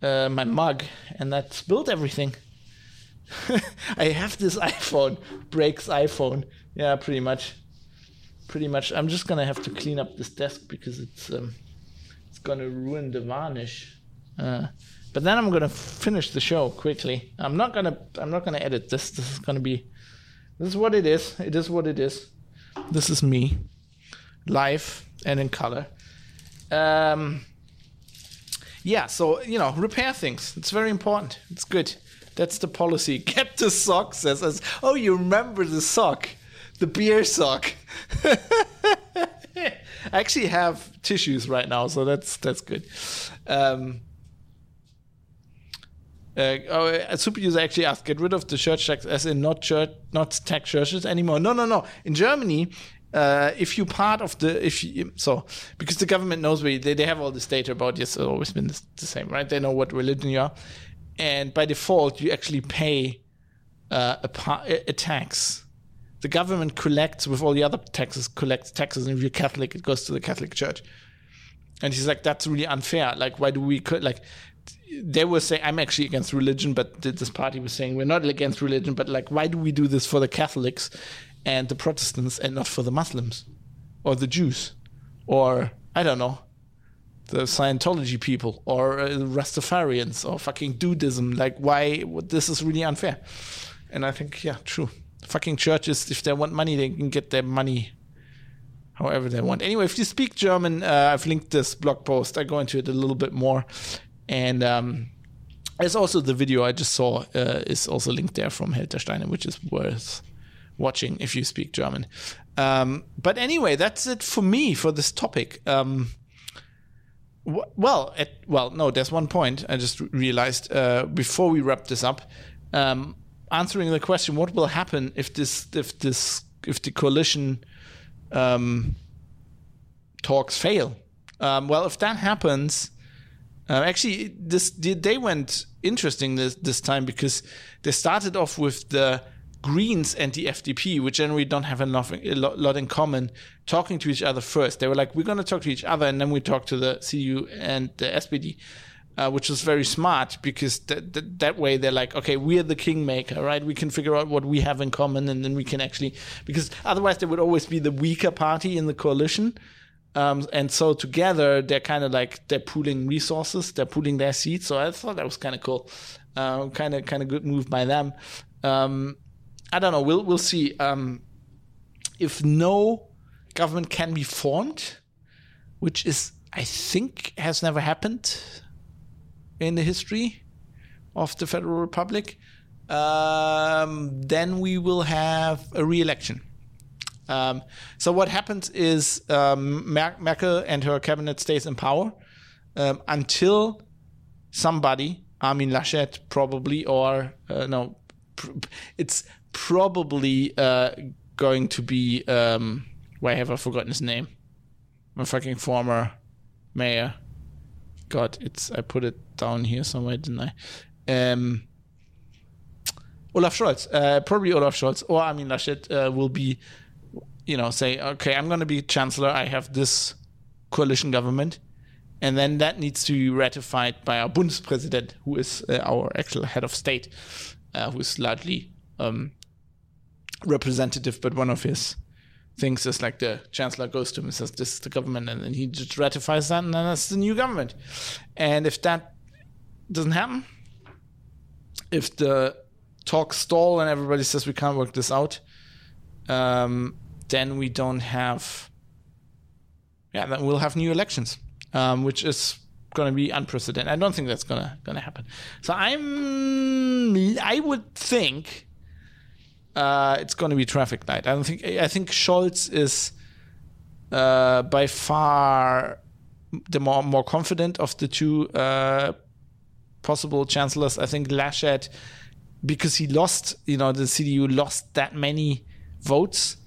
uh, my mug and that spilled everything. I have this iPhone, breaks iPhone. Yeah, pretty much. Pretty much. I'm just gonna have to clean up this desk because it's um, it's gonna ruin the varnish. Uh, but then I'm gonna finish the show quickly. I'm not gonna I'm not gonna edit this. This is gonna be this is what it is. It is what it is. This is me, live and in color. Um, yeah, so you know, repair things. It's very important. It's good. That's the policy. Get the sock says, says oh, you remember the sock, the beer sock. I actually have tissues right now, so that's that's good. Um, uh, oh, a super user actually asked, get rid of the church tax as in not church, not tax churches anymore. No, no, no. In Germany, uh, if you part of the if you, so because the government knows where they, they have all this data about yes it's always been the same right they know what religion you are and by default you actually pay uh, a, tax. The government collects with all the other taxes, collects taxes, and if you're Catholic, it goes to the Catholic Church. And he's like, that's really unfair. Like, why do we like? They were saying, I'm actually against religion, but this party was saying we're not against religion, but like, why do we do this for the Catholics and the Protestants and not for the Muslims or the Jews or I don't know the Scientology people or uh, Rastafarians or fucking Dudism. Like, why? This is really unfair. And I think, yeah, true. Fucking churches, if they want money, they can get their money however they want. Anyway, if you speak German, uh, I've linked this blog post. I go into it a little bit more. And um, there's also the video I just saw uh, is also linked there from Held der Steine, which is worth watching if you speak German. Um, but anyway, that's it for me for this topic. Um, well, at, well, no, there's one point I just realized uh, before we wrap this up. Um, answering the question, what will happen if this, if this, if the coalition um, talks fail? Um, well, if that happens, uh, actually, this they went interesting this this time because they started off with the Greens and the FDP, which generally don't have enough a lot in common, talking to each other first. They were like, "We're going to talk to each other, and then we talk to the CDU and the SPD," uh, which was very smart because th- th- that way they're like, "Okay, we're the kingmaker, right? We can figure out what we have in common, and then we can actually because otherwise there would always be the weaker party in the coalition." Um, and so together they're kind of like they're pooling resources, they're pooling their seats. So I thought that was kind of cool, kind of kind of good move by them. Um, I don't know. We'll we'll see. Um, if no government can be formed, which is I think has never happened in the history of the Federal Republic, um, then we will have a re-election. Um, so what happens is um, Merkel and her cabinet stays in power um, until somebody, Armin Laschet probably, or uh, no, it's probably uh, going to be. Um, why have I forgotten his name? My fucking former mayor. God, it's I put it down here somewhere, didn't I? Um, Olaf Scholz, uh, probably Olaf Scholz, or Armin Laschet uh, will be, you know, say, okay, I'm going to be chancellor. I have this coalition government, and then that needs to be ratified by our Bundespräsident, who is uh, our actual head of state, uh, who is largely um, representative, but one of his things is like the chancellor goes to him and says, This is the government, and then he just ratifies that, and then that's the new government. And if that doesn't happen, if the talks stall and everybody says we can't work this out, um, then we don't have, yeah, then we'll have new elections, um, which is going to be unprecedented. I don't think that's going to happen. So I'm, I would think uh, it's going to be traffic light. I don't think. I think Scholz is uh, by far the more more confident of the two uh, possible chancellors. I think Laschet, because he lost, you know, the CDU lost that many votes,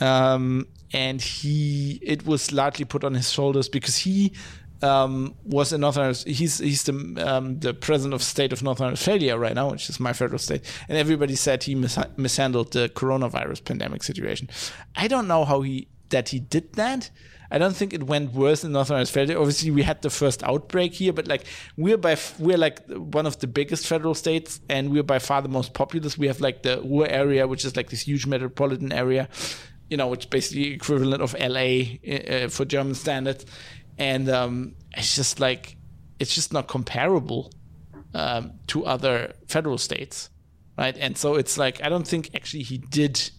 um, and he it was largely put on his shoulders because he um, was in Northern. He's he's the um, the president of state of North Rhine-Westphalia right now, which is my federal state, and everybody said he mis- mishandled the coronavirus pandemic situation. I don't know how he that he did that. I don't think it went worse in North Rhine-Westphalia. Obviously, we had the first outbreak here, but like we're by we're like one of the biggest federal states, and we're by far the most populous. We have like the Ruhr area, which is like this huge metropolitan area, you know, which basically equivalent of LA uh, for German standards and um, it's just like it's just not comparable um, to other federal states, right? And so it's like I don't think actually he did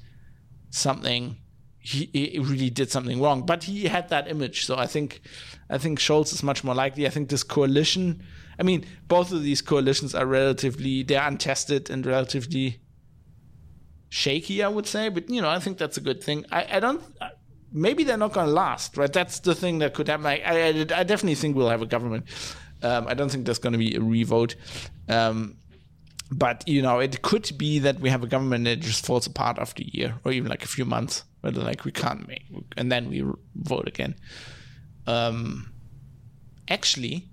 something. He, he really did something wrong, but he had that image. So I think I think Scholz is much more likely. I think this coalition. I mean, both of these coalitions are relatively they're untested and relatively shaky, I would say. But you know, I think that's a good thing. I, I don't maybe they're not going to last, right? That's the thing that could happen. I, I, I definitely think we'll have a government. Um, I don't think there's going to be a revote. Um, but, you know, it could be that we have a government that just falls apart after a year or even like a few months where like, we can't make, and then we vote again. Um, actually,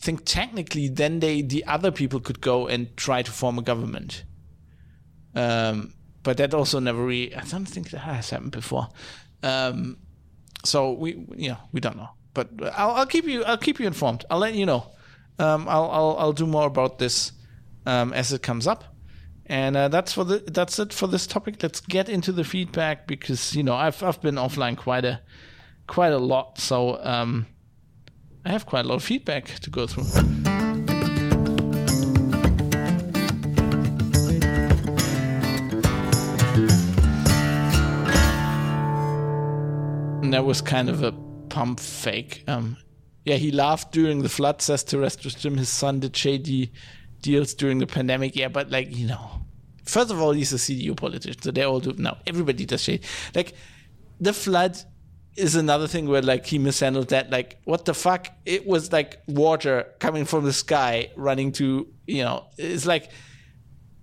I think technically then they, the other people could go and try to form a government. Um, but that also never really. I don't think that has happened before. Um, so we, know, we don't know. But I'll, I'll keep you. I'll keep you informed. I'll let you know. Um, I'll, I'll I'll do more about this um, as it comes up. And uh, that's for the that's it for this topic. Let's get into the feedback because you know I've I've been offline quite a quite a lot, so um, I have quite a lot of feedback to go through. And that was kind of a pump fake. Um, yeah, he laughed during the flood, says Terrestrial Jim. His son did shady deals during the pandemic. Yeah, but like, you know, first of all, he's a CDU politician, so they all do. Now, everybody does shady. Like, the flood is another thing where like he mishandled that. Like, what the fuck? It was like water coming from the sky running to, you know, it's like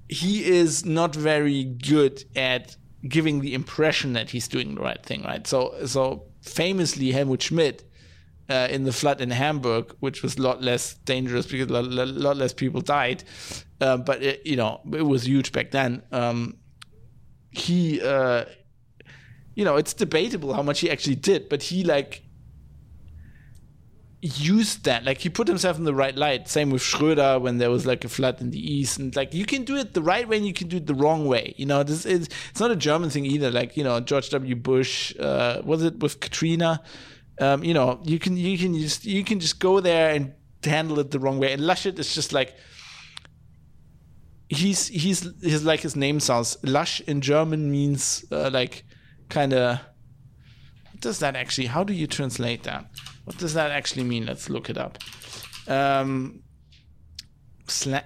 he is not very good at giving the impression that he's doing the right thing, right? So, so famously, Helmut Schmidt uh, in the flood in Hamburg, which was a lot less dangerous because a lot, lot less people died, uh, but it, you know it was huge back then. Um, he, uh, you know, it's debatable how much he actually did, but he like used that. Like he put himself in the right light. Same with schröder when there was like a flood in the east. And like you can do it the right way and you can do it the wrong way. You know this is it's not a german thing either. Like you know george w. Bush uh, was it with katrina? Um, you know you can you can just you can just go there and handle it the wrong way. And laschet is just like he's he's he's like his name sounds lush in german means uh, like kind of does that actually how do you translate that what does that actually mean? Let's look it up. Um,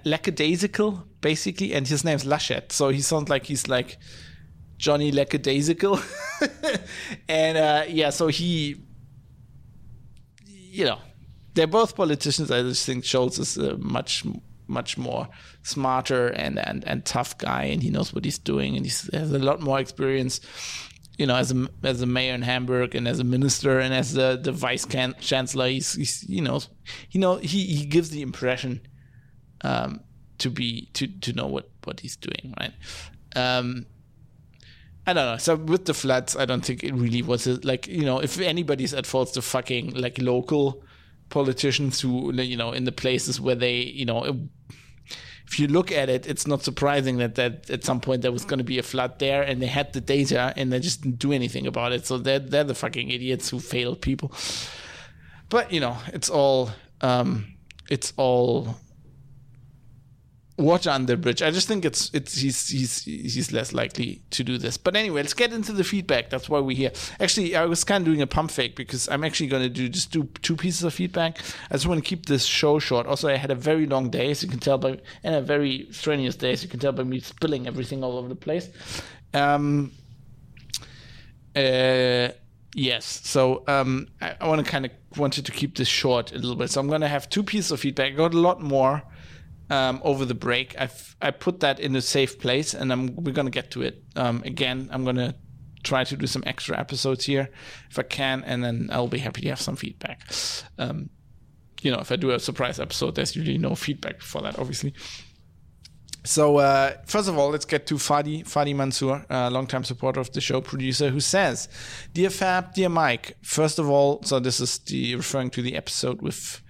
lackadaisical, basically, and his name's Laschet, so he sounds like he's like Johnny Lackadaisical. and uh, yeah, so he, you know, they're both politicians. I just think Scholz is a much, much more smarter and, and, and tough guy, and he knows what he's doing, and he has a lot more experience you know, as a as a mayor in Hamburg and as a minister and as the the vice can- chancellor, he's, he's you know, you know, he he gives the impression um, to be to to know what what he's doing, right? Um, I don't know. So with the floods, I don't think it really was a, like you know, if anybody's at fault, the fucking like local politicians who you know in the places where they you know if you look at it, it's not surprising that, that at some point there was going to be a flood there and they had the data and they just didn't do anything about it. So they're, they're the fucking idiots who failed people. But, you know, it's all, um, it's all water under the bridge. I just think it's it's he's he's he's less likely to do this. But anyway, let's get into the feedback. That's why we're here. Actually, I was kind of doing a pump fake because I'm actually going to do just do two pieces of feedback. I just want to keep this show short. Also, I had a very long day, as you can tell by, and a very strenuous day, as you can tell by me spilling everything all over the place. Um. Uh. Yes. So um, I, I want to kind of wanted to keep this short a little bit. So I'm going to have two pieces of feedback. I got a lot more um, over the break. I've I put that in a safe place, and I'm we're gonna get to it um, again. I'm gonna try to do some extra episodes here if I can, and then I'll be happy to have some feedback. Um, you know, if I do a surprise episode, there's usually no feedback for that, obviously. So uh, first of all, let's get to Fadi Fadi Mansour, a longtime supporter of the show, producer, who says, "Dear Fab, dear Mike. First of all, so this is the referring to the episode with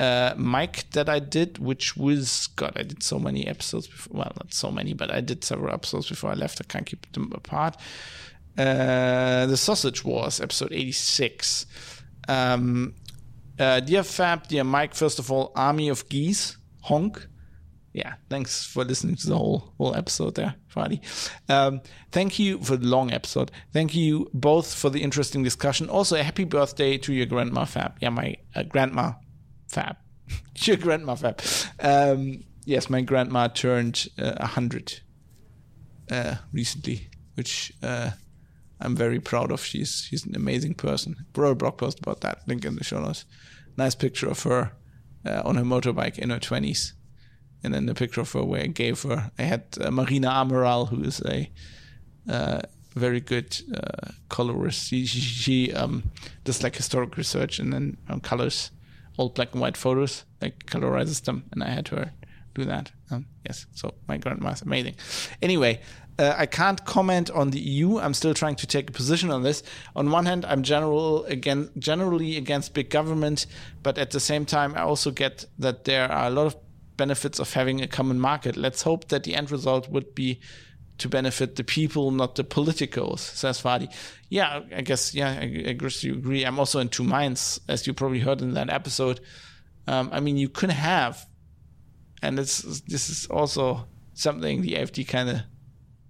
uh, Mike that I did, which was God, I did so many episodes before. Well, not so many, but I did several episodes before I left. I can't keep them apart. Uh, the Sausage Wars, episode eighty-six. Um, uh, dear Fab, dear Mike. First of all, Army of Geese, honk. Yeah, thanks for listening to the whole whole episode there, Fadi. Um, thank you for the long episode. Thank you both for the interesting discussion. Also, a happy birthday to your grandma, Fab. Yeah, my uh, grandma Fab. Your grandma Fab. Um, yes, my grandma turned uh, a uh, hundred uh, recently, which uh, I'm very proud of. She's she's an amazing person. Wrote a blog post about that. Link in the show notes. Nice picture of her uh, on her motorbike in her twenties, and then the picture of her where I gave her. I had uh, Marina Amaral, who is a very good colorist. She, she, she um, does like historic research and then um, colors old black and white photos, like colorizes them, and I had her do that. Um, yes, so my grandma's amazing. Anyway, uh, I can't comment on the EU. I'm still trying to take a position on this. On one hand, I'm general again, generally against big government, but at the same time, I also get that there are a lot of benefits of having a common market. Let's hope that the end result would be to benefit the people, not the politicos, says Fadi. Yeah, I guess, yeah, I, I guess you agree. I'm also in two minds, as you probably heard in that episode. Um, I mean, you could have, and it's, this is also something the AfD kind of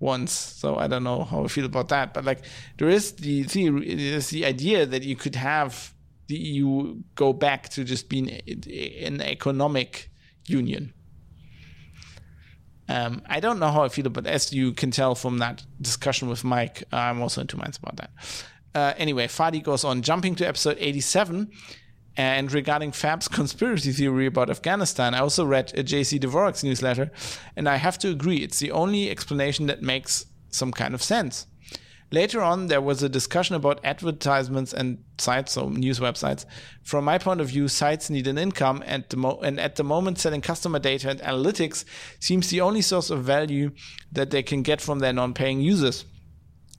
wants. So I don't know how I feel about that. But like, there is the theory, there's the idea that you could have the EU go back to just being an economic union um, I don't know how I feel but as you can tell from that discussion with Mike, I'm also in two minds about that. Uh, anyway, Fadi goes on, jumping to episode 87. And regarding Fab's conspiracy theory about Afghanistan, I also read a JC Dvorak's newsletter, and I have to agree, it's the only explanation that makes some kind of sense. Later on, there was a discussion about advertisements and sites, so news websites. From my point of view, sites need an income, and, and at the moment, selling customer data and analytics seems the only source of value that they can get from their non paying users.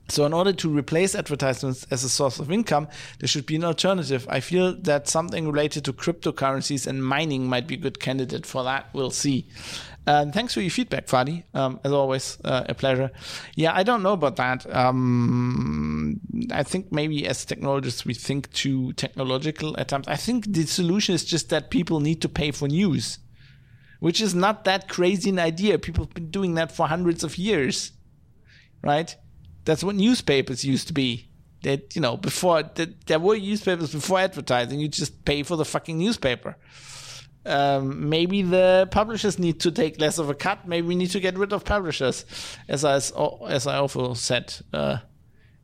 So, in order to replace advertisements as a source of income, there should be an alternative. I feel that something related to cryptocurrencies and mining might be a good candidate for that. We'll see. Um, thanks for your feedback, Fadi. Um, as always, uh, a pleasure. Yeah, I don't know about that. Um, I think maybe as technologists, we think too technological at times. I think the solution is just that people need to pay for news, which is not that crazy an idea. People have been doing that for hundreds of years, right? That's what newspapers used to be. That you know, before that, there were newspapers before advertising. You just pay for the fucking newspaper um, maybe the publishers need to take less of a cut. Maybe we need to get rid of publishers, as I as I also said uh,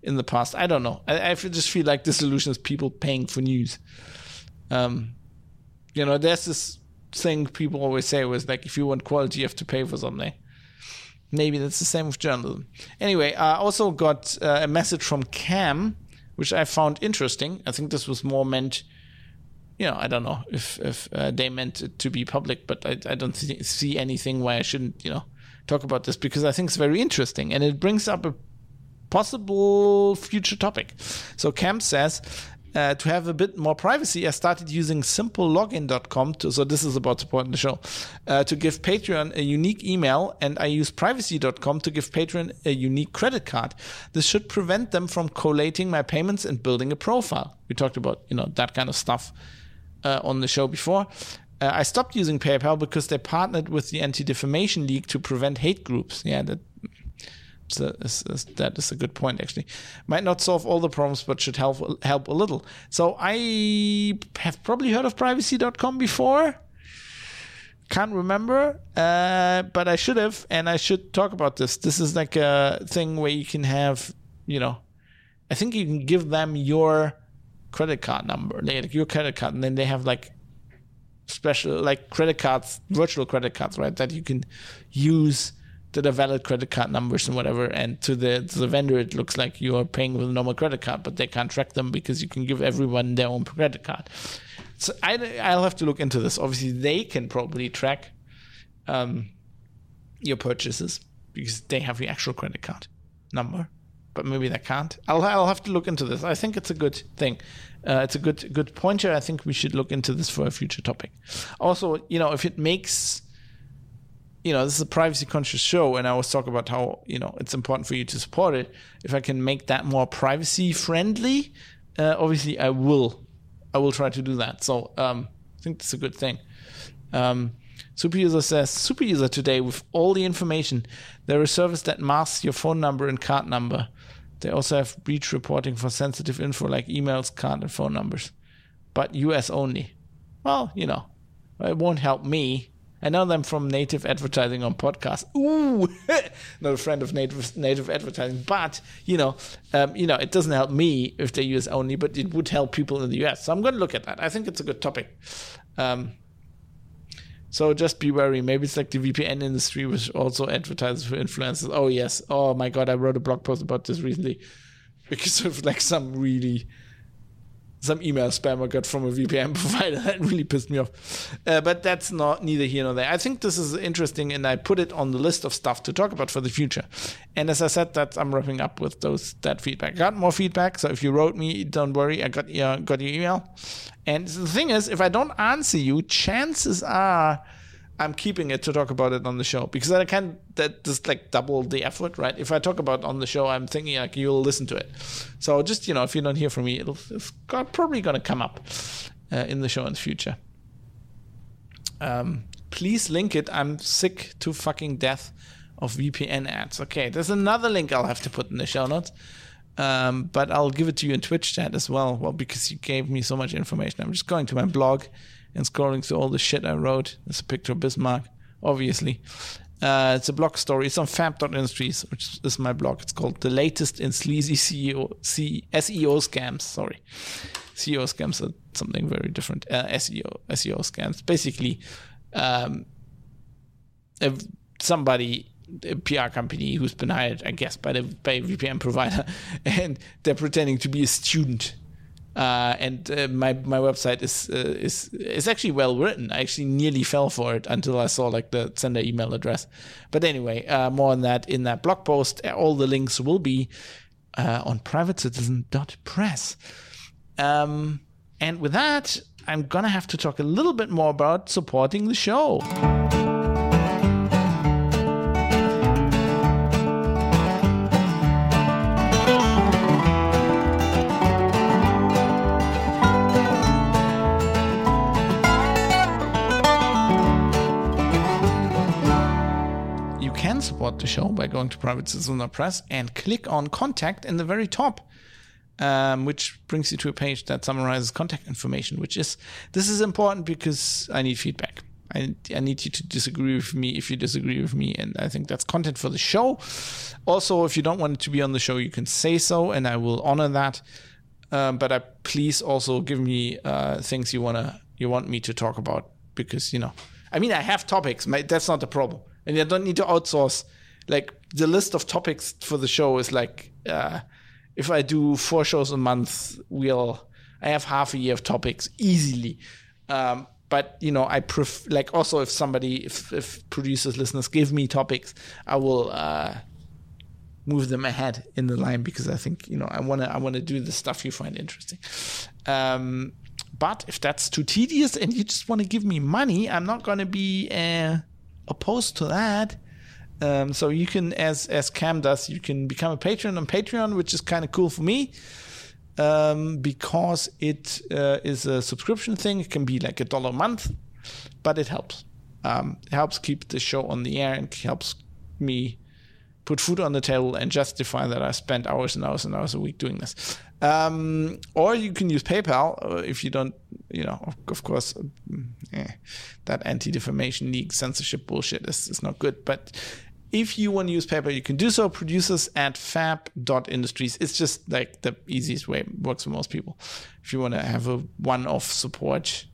in the past. I don't know. I, I, just feel like the solution is people paying for news. Um, you know, there's this thing people always say was like, if you want quality, you have to pay for something. Maybe that's the same with journalism. Anyway, I also got uh, a message from Cam, which I found interesting. I think this was more meant you know, I don't know if if uh, they meant it to be public, but I, I don't th- see anything why I shouldn't, you know, talk about this because I think it's very interesting and it brings up a possible future topic. So Cam says. Uh, to have a bit more privacy, I started using simplelogin.com. To, so this is about supporting the show. Uh, to give Patreon a unique email, and I use privacy.com to give Patreon a unique credit card. This should prevent them from collating my payments and building a profile. We talked about you know that kind of stuff uh, on the show before. Uh, I stopped using PayPal because they partnered with the Anti Defamation League to prevent hate groups. Yeah, that a, is, is, that is a good point. Actually, might not solve all the problems, but should help help a little. So I have probably heard of Privacy.com before. Can't remember, uh, but I should have, and I should talk about this. This is like a thing where you can have, you know, I think you can give them your credit card number, They like your credit card, and then they have like special like credit cards, virtual credit cards, right? That you can use that are valid credit card numbers and whatever. And to the to the vendor, it looks like you are paying with a normal credit card, but they can't track them because you can give everyone their own credit card. So I, I'll have to look into this. Obviously, they can probably track um, your purchases because they have your actual credit card number but maybe they can't. I'll I'll have to look into this. I think it's a good thing. Uh, it's a good good pointer. I think we should look into this for a future topic. Also, you know, if it makes you know, this is a privacy conscious show, and I always talk about how you know it's important for you to support it. If I can make that more privacy friendly, uh, obviously I will. I will try to do that. So um, I think that's a good thing. Um, Superuser says, Superuser today with all the information. There is a service that masks your phone number and card number. They also have breach reporting for sensitive info like emails, card, and phone numbers, but US only. Well, you know, it won't help me. I know them from native advertising on podcasts. Ooh, not a friend of native native advertising, but you know, um, you know, it doesn't help me if they're US only, but it would help people in the US. So I'm going to look at that. I think it's a good topic. Um, so just be wary. Maybe it's like the VPN industry, which also advertises for influencers. Oh yes. Oh my god, I wrote a blog post about this recently because of like some really some email spam I got from a VPN provider that really pissed me off. Uh, but that's not neither here nor there. I think this is interesting, and I put it on the list of stuff to talk about for the future. And as I said, that I'm wrapping up with those that feedback. Got more feedback, so if you wrote me, don't worry, I got your got your email. And the thing is, if I don't answer you, chances are I'm keeping it to talk about it on the show because I can that just like double the effort, right? If I talk about on the show, I'm thinking like you'll listen to it. So just you know, if you don't hear from me, it'll it's probably going to come up uh, in the show in the future. Um, please link it. I'm sick to fucking death of VPN ads. Okay, there's another link I'll have to put in the show notes. Um, but I'll give it to you in Twitch chat as well. Well, because you gave me so much information. I'm just going to my blog and scrolling through all the shit I wrote. There's a picture of Bismarck, obviously. Uh, it's a blog story. It's on fab.industries, which is my blog. It's called The Latest in Sleazy CEO, C, SEO Scams. Sorry. SEO scams are something very different. Uh, SEO, SEO scams. Basically, um, somebody, a PR company who's been hired, I guess, by the by a VPN provider, and they're pretending to be a student uh, and uh, my my website is uh, is is actually well written. I actually nearly fell for it until I saw like the sender email address. But anyway, uh, more on that in that blog post. All the links will be uh, on privatecitizen.press. Um, and with that, I'm gonna have to talk a little bit more about supporting the show. Support the show by going to Private Citizen Press and click on contact in the very top. Um, which brings you to a page that summarizes contact information, which is this is important because I need feedback. I, I need you to disagree with me if you disagree with me, and I think that's content for the show. Also, if you don't want it to be on the show, you can say so, and I will honor that. Um, but I, please also give me uh, things you wanna you want me to talk about because you know, I mean, I have topics. My, that's not the problem and I don't need to outsource. Like the list of topics for the show is like, uh, if I do four shows a month, we'll I have half a year of topics easily. Um, but you know, I pref- like also if somebody, if, if producers, listeners give me topics, I will uh, move them ahead in the line because I think you know I want to I want to do the stuff you find interesting. Um, but if that's too tedious and you just want to give me money, I'm not going to be uh, opposed to that. Um, so you can, as as Cam does, you can become a patron on Patreon, which is kind of cool for me um, because it uh, is a subscription thing. It can be like a dollar a month, but it helps. Um, it helps keep the show on the air and helps me put food on the table and justify that I spent hours and hours and hours a week doing this. Um, or you can use PayPal uh, if you don't, you know, of, of course, eh, that anti defamation league censorship bullshit is, is not good. But if you want to use PayPal, you can do so. Producers at fab.industries. It's just like the easiest way. Works for most people. If you want to have a one off support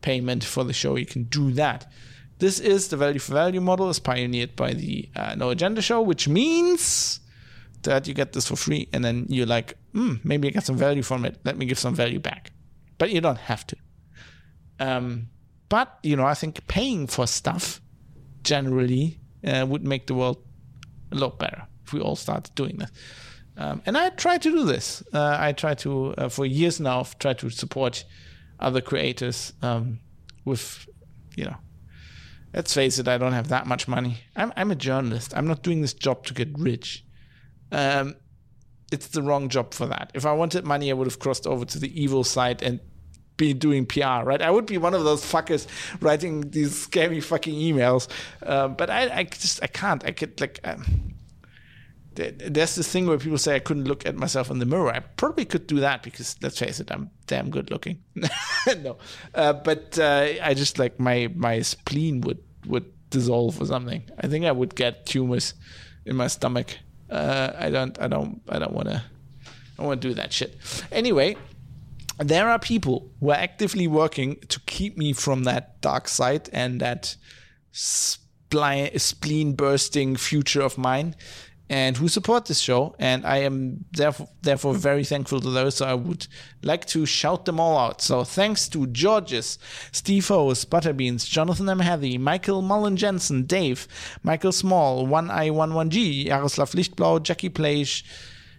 payment for the show, you can do that. This is the value for value model, as pioneered by the uh, No Agenda show, which means that you get this for free, and then you're like, hmm, maybe I get some value from it. Let me give some value back. But you don't have to. Um, but you know, I think paying for stuff generally uh, would make the world a lot better if we all started doing this. Um, and I try to do this. Uh, I try to, uh, for years now, try to support other creators um, with, you know, let's face it, I don't have that much money. I'm, I'm a journalist. I'm not doing this job to get rich. Um, it's the wrong job for that. If I wanted money, I would have crossed over to the evil side and be doing PR, right? I would be one of those fuckers writing these scary fucking emails. Uh, but I, I just, I can't. I could like. Um, there's this thing where people say I couldn't look at myself in the mirror. I probably could do that because let's face it, I'm damn good looking. no, uh, but uh, I just like my my spleen would would dissolve or something. I think I would get tumors in my stomach. Uh, I don't I don't I don't want to I want to do that shit. Anyway, there are people who are actively working to keep me from that dark side and that spleen bursting future of mine and who support this show. And I am therefore, therefore very thankful to those. So I would like to shout them all out. So thanks to Georges, Steve Hose, Butterbeans, Jonathan M. Heathy, Michael Mullen Jensen, Dave, Michael Small, 1i11g, Jaroslav Lichtblau, Jackie Plage,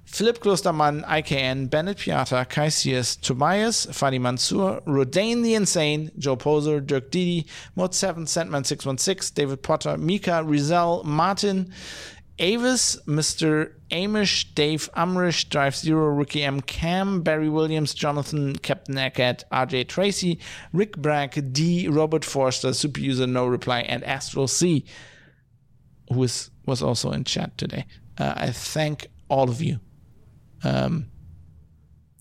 Philipp Klostermann, IKN, Bennett Piata, Kai Tobias, Fadi Mansour, Rodane the Insane, Joe Poser, Dirk Didi, Mod 7, Sandman 616, David Potter, Mika, Rizal, Martin, Avis, Mr. Amish, Dave Umrish, Drive Zero, Rookie M. Cam, Barry Williams, Jonathan, Captain Eckert, RJ Tracy, Rick Bragg, D, Robert Forster, Super User No Reply, and Astral C, who is, was also in chat today. Uh, I thank all of you um,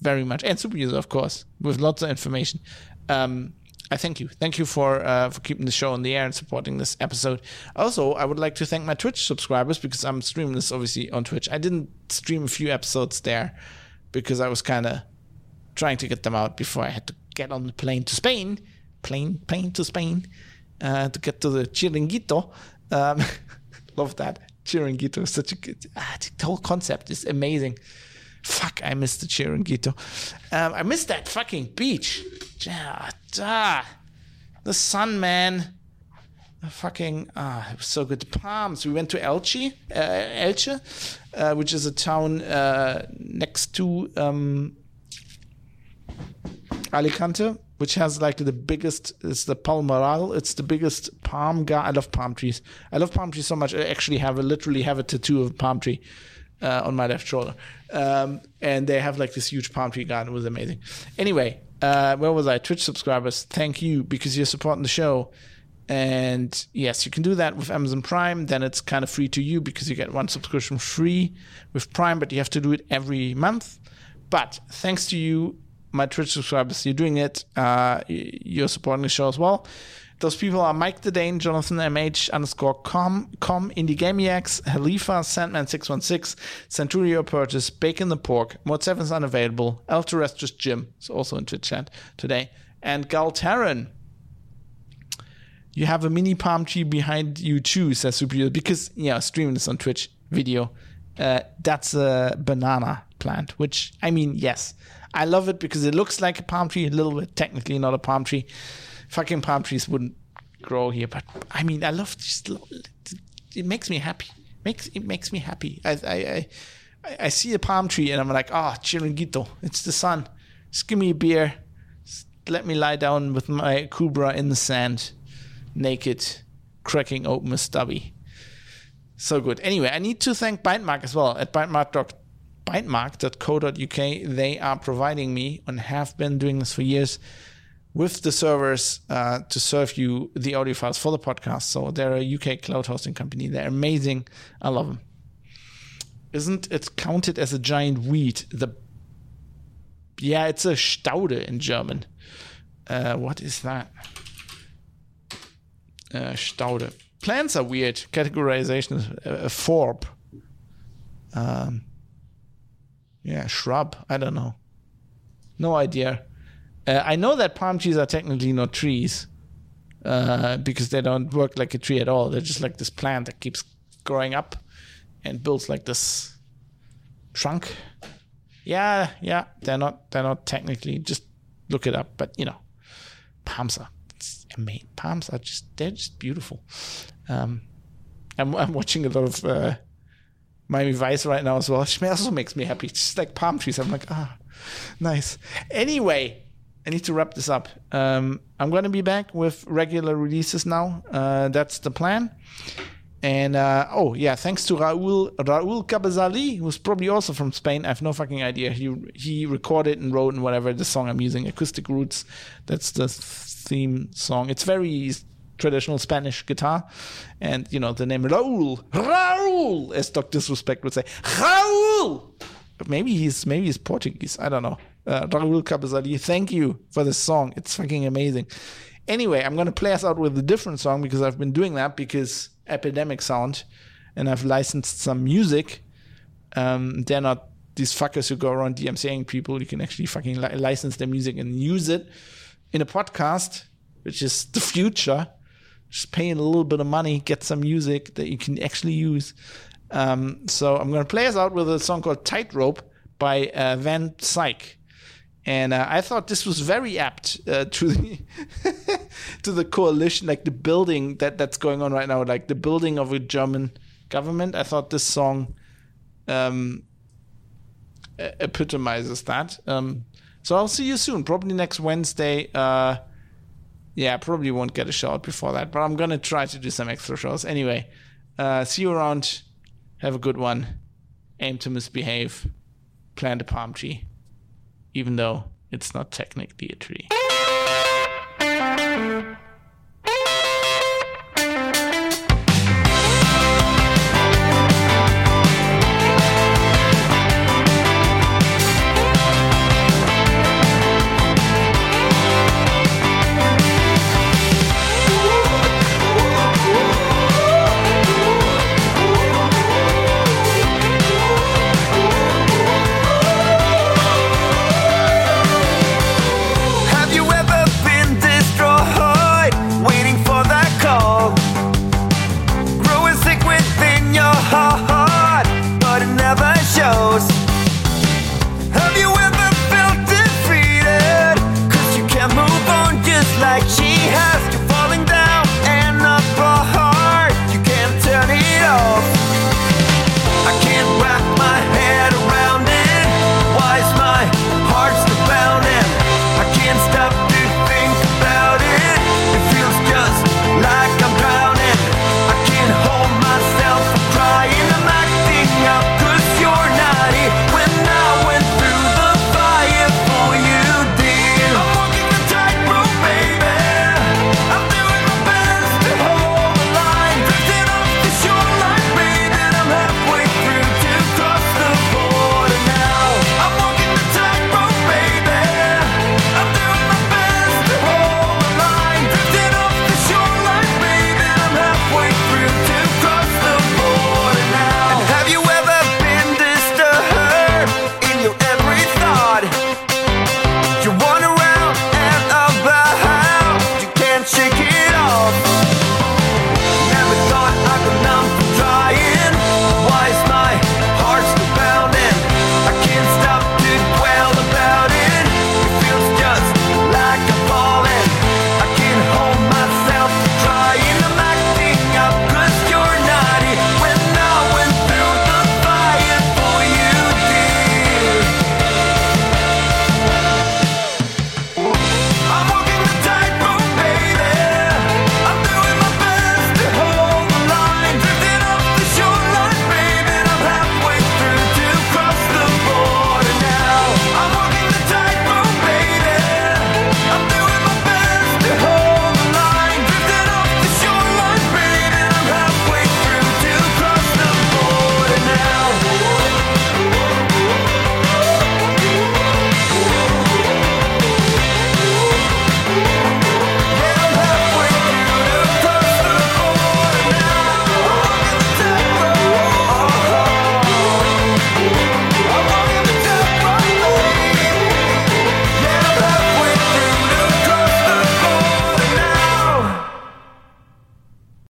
very much, and Super User, of course, with lots of information. Um, I thank you. Thank you for uh, for keeping the show on the air and supporting this episode. Also, I would like to thank my Twitch subscribers because I'm streaming this obviously on Twitch. I didn't stream a few episodes there because I was kind of trying to get them out before I had to get on the plane to Spain, plane plane to Spain, uh, to get to the Chiringuito. Um, love that Chiringuito is such a good. Ah, the whole concept is amazing. Fuck, I miss the Chiringuito. Um, I miss that fucking beach. Ah, ah, the sun, man. The fucking ah, it was so good. The palms. We went to Elche, uh, Elche, uh, which is a town uh, next to um, Alicante, which has like the biggest. It's the Palmeral. It's the biggest palm garden. I love palm trees. I love palm trees so much. I actually have a literally have a tattoo of a palm tree uh, on my left shoulder. Um, and they have like this huge palm tree garden. It was amazing. Anyway, uh, where was I? Twitch subscribers, thank you because you're supporting the show. And yes, you can do that with Amazon Prime. Then it's kind of free to you because you get one subscription free with Prime, but you have to do it every month. But thanks to you, my Twitch subscribers, you're doing it. Uh, you're supporting the show as well. Those people are Mike the Dane, Jonathan MH underscore com, com Indiegamiacs, Halifa, Sandman616, Centurio Purchase, Bacon the Pork, Mod 7's unavailable, El Terrestrius Jim is also in Twitch chat today, and Galtaran. You have a mini palm tree behind you too, says Superior, because, yeah, streaming this on Twitch video. Uh, that's a banana plant, which, I mean, yes, I love it because it looks like a palm tree, a little bit technically not a palm tree fucking palm trees wouldn't grow here. But I mean, I love just it makes me happy. Makes it makes me happy. I I I, I see a palm tree and I'm like, ah, oh, chiringuito. It's the sun. Just give me a beer. Just let me lie down with my kubra in the sand, naked, cracking open a stubby. So good. Anyway, I need to thank Bytemark as well at bytemark.com bytemark.co.uk. They are providing me and have been doing this for years with the servers uh, to serve you the audio files for the podcast. So they're a UK cloud hosting company. They're amazing. I love them. Isn't it counted as a giant weed? The yeah, it's a Staude in German. Uh, what is that? Uh, Staude. Plants are weird. Categorization is a, a forb. Um, yeah, shrub. I don't know. No idea. Uh, I know that palm trees are technically not trees uh, because they don't work like a tree at all. They're just like this plant that keeps growing up and builds like this trunk. Yeah, yeah, they're not they're not technically. Just look it up. But you know, palms are amazing. Palms are just they're just beautiful. Um, I'm I'm watching a lot of uh, Miami Vice right now as well. It also makes me happy. It's just like palm trees. I'm like, ah, nice. Anyway, I need to wrap this up. Um, I'm going to be back with regular releases now. Uh, that's the plan. And uh, oh yeah, thanks to Raul Raul Cabezali, who's probably also from Spain. I have no fucking idea. He he recorded and wrote and whatever the song I'm using, Acoustic Roots. That's the theme song. It's very traditional Spanish guitar, and you know the name Raul Raul, as Doctor Disrespect would say, Raul. Maybe he's maybe he's Portuguese. I don't know uh, Raul Cabezali, thank you for this song. It's fucking amazing. Anyway, I'm going to play us out with a different song because I've been doing that because Epidemic Sound and I've licensed some music. Um, they're not these fuckers who go around DMCAing people. You can actually fucking li- license their music and use it in a podcast, which is the future. Just paying a little bit of money, get some music that you can actually use. Um, so I'm going to play us out with a song called Tightrope by uh, Van Syke. And uh, I thought this was very apt uh, to the to the coalition, like the building that that's going on right now, like the building of a German government. I thought this song um, epitomizes that. Um, so I'll see you soon, probably next Wednesday. Uh, yeah, probably won't get a show out before that, but I'm gonna try to do some extra shows anyway. Uh, see you around. Have a good one. Aim to misbehave. Plant a palm tree, even though it's not technically a tree.